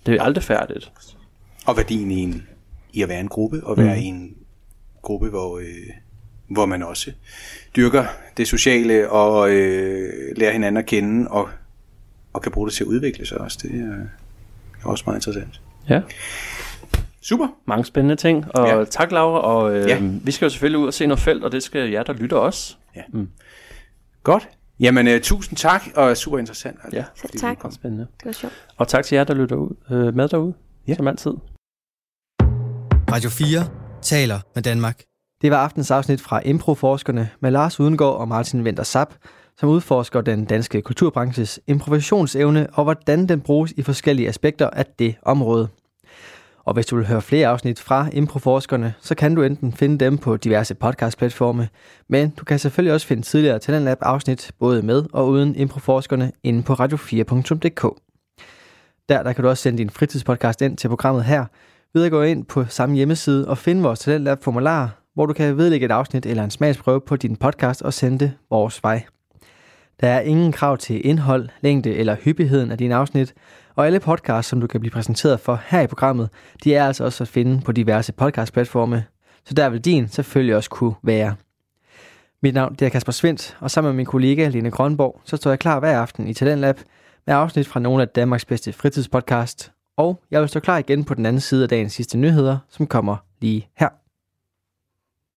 Det er aldrig færdigt. Og værdien i, en, i at være en gruppe, og være mm. i en gruppe, hvor, øh, hvor man også dyrker det sociale, og øh, lærer hinanden at kende, og, og kan bruge det til at udvikle sig også. Det er, er også meget interessant. Ja, Super. mange spændende ting, og Ja. ja. tak Laura, og øh, Ja. ja. vi skal jo selvfølgelig ud og se noget felt, og det skal jer, der lytter også. Godt. Jamen, uh, tusind tak, og super interessant. Ja. fordi Selv tak. kom. Spændende. Det var sjovt. Og tak til jer, der lytter ud, øh, med derude, Ja. ja. som altid. Radio 4 taler med Danmark. Det var aftens afsnit fra Improforskerne med Lars Udengård og Martin Venter Sap, som udforsker den danske kulturbranches improvisationsevne og hvordan den bruges i forskellige aspekter af det område. Og hvis du vil høre flere afsnit fra Improforskerne, så kan du enten finde dem på diverse podcastplatforme, men du kan selvfølgelig også finde tidligere Talentlab afsnit både med og uden Improforskerne inde på radio4.dk. Der, der kan du også sende din fritidspodcast ind til programmet her, ved at gå ind på samme hjemmeside og finde vores Talentlab formular, hvor du kan vedlægge et afsnit eller en smagsprøve på din podcast og sende det vores vej. Der er ingen krav til indhold, længde eller hyppigheden af dine afsnit, og alle podcasts, som du kan blive præsenteret for her i programmet, de er altså også at finde på diverse podcastplatforme, så der vil din selvfølgelig også kunne være. Mit navn det er Kasper Svendt, og sammen med min kollega Lene Grønborg, så står jeg klar hver aften i Talentlab med afsnit fra nogle af Danmarks bedste fritidspodcast, og jeg vil stå klar igen på den anden side af dagens sidste nyheder, som kommer lige her.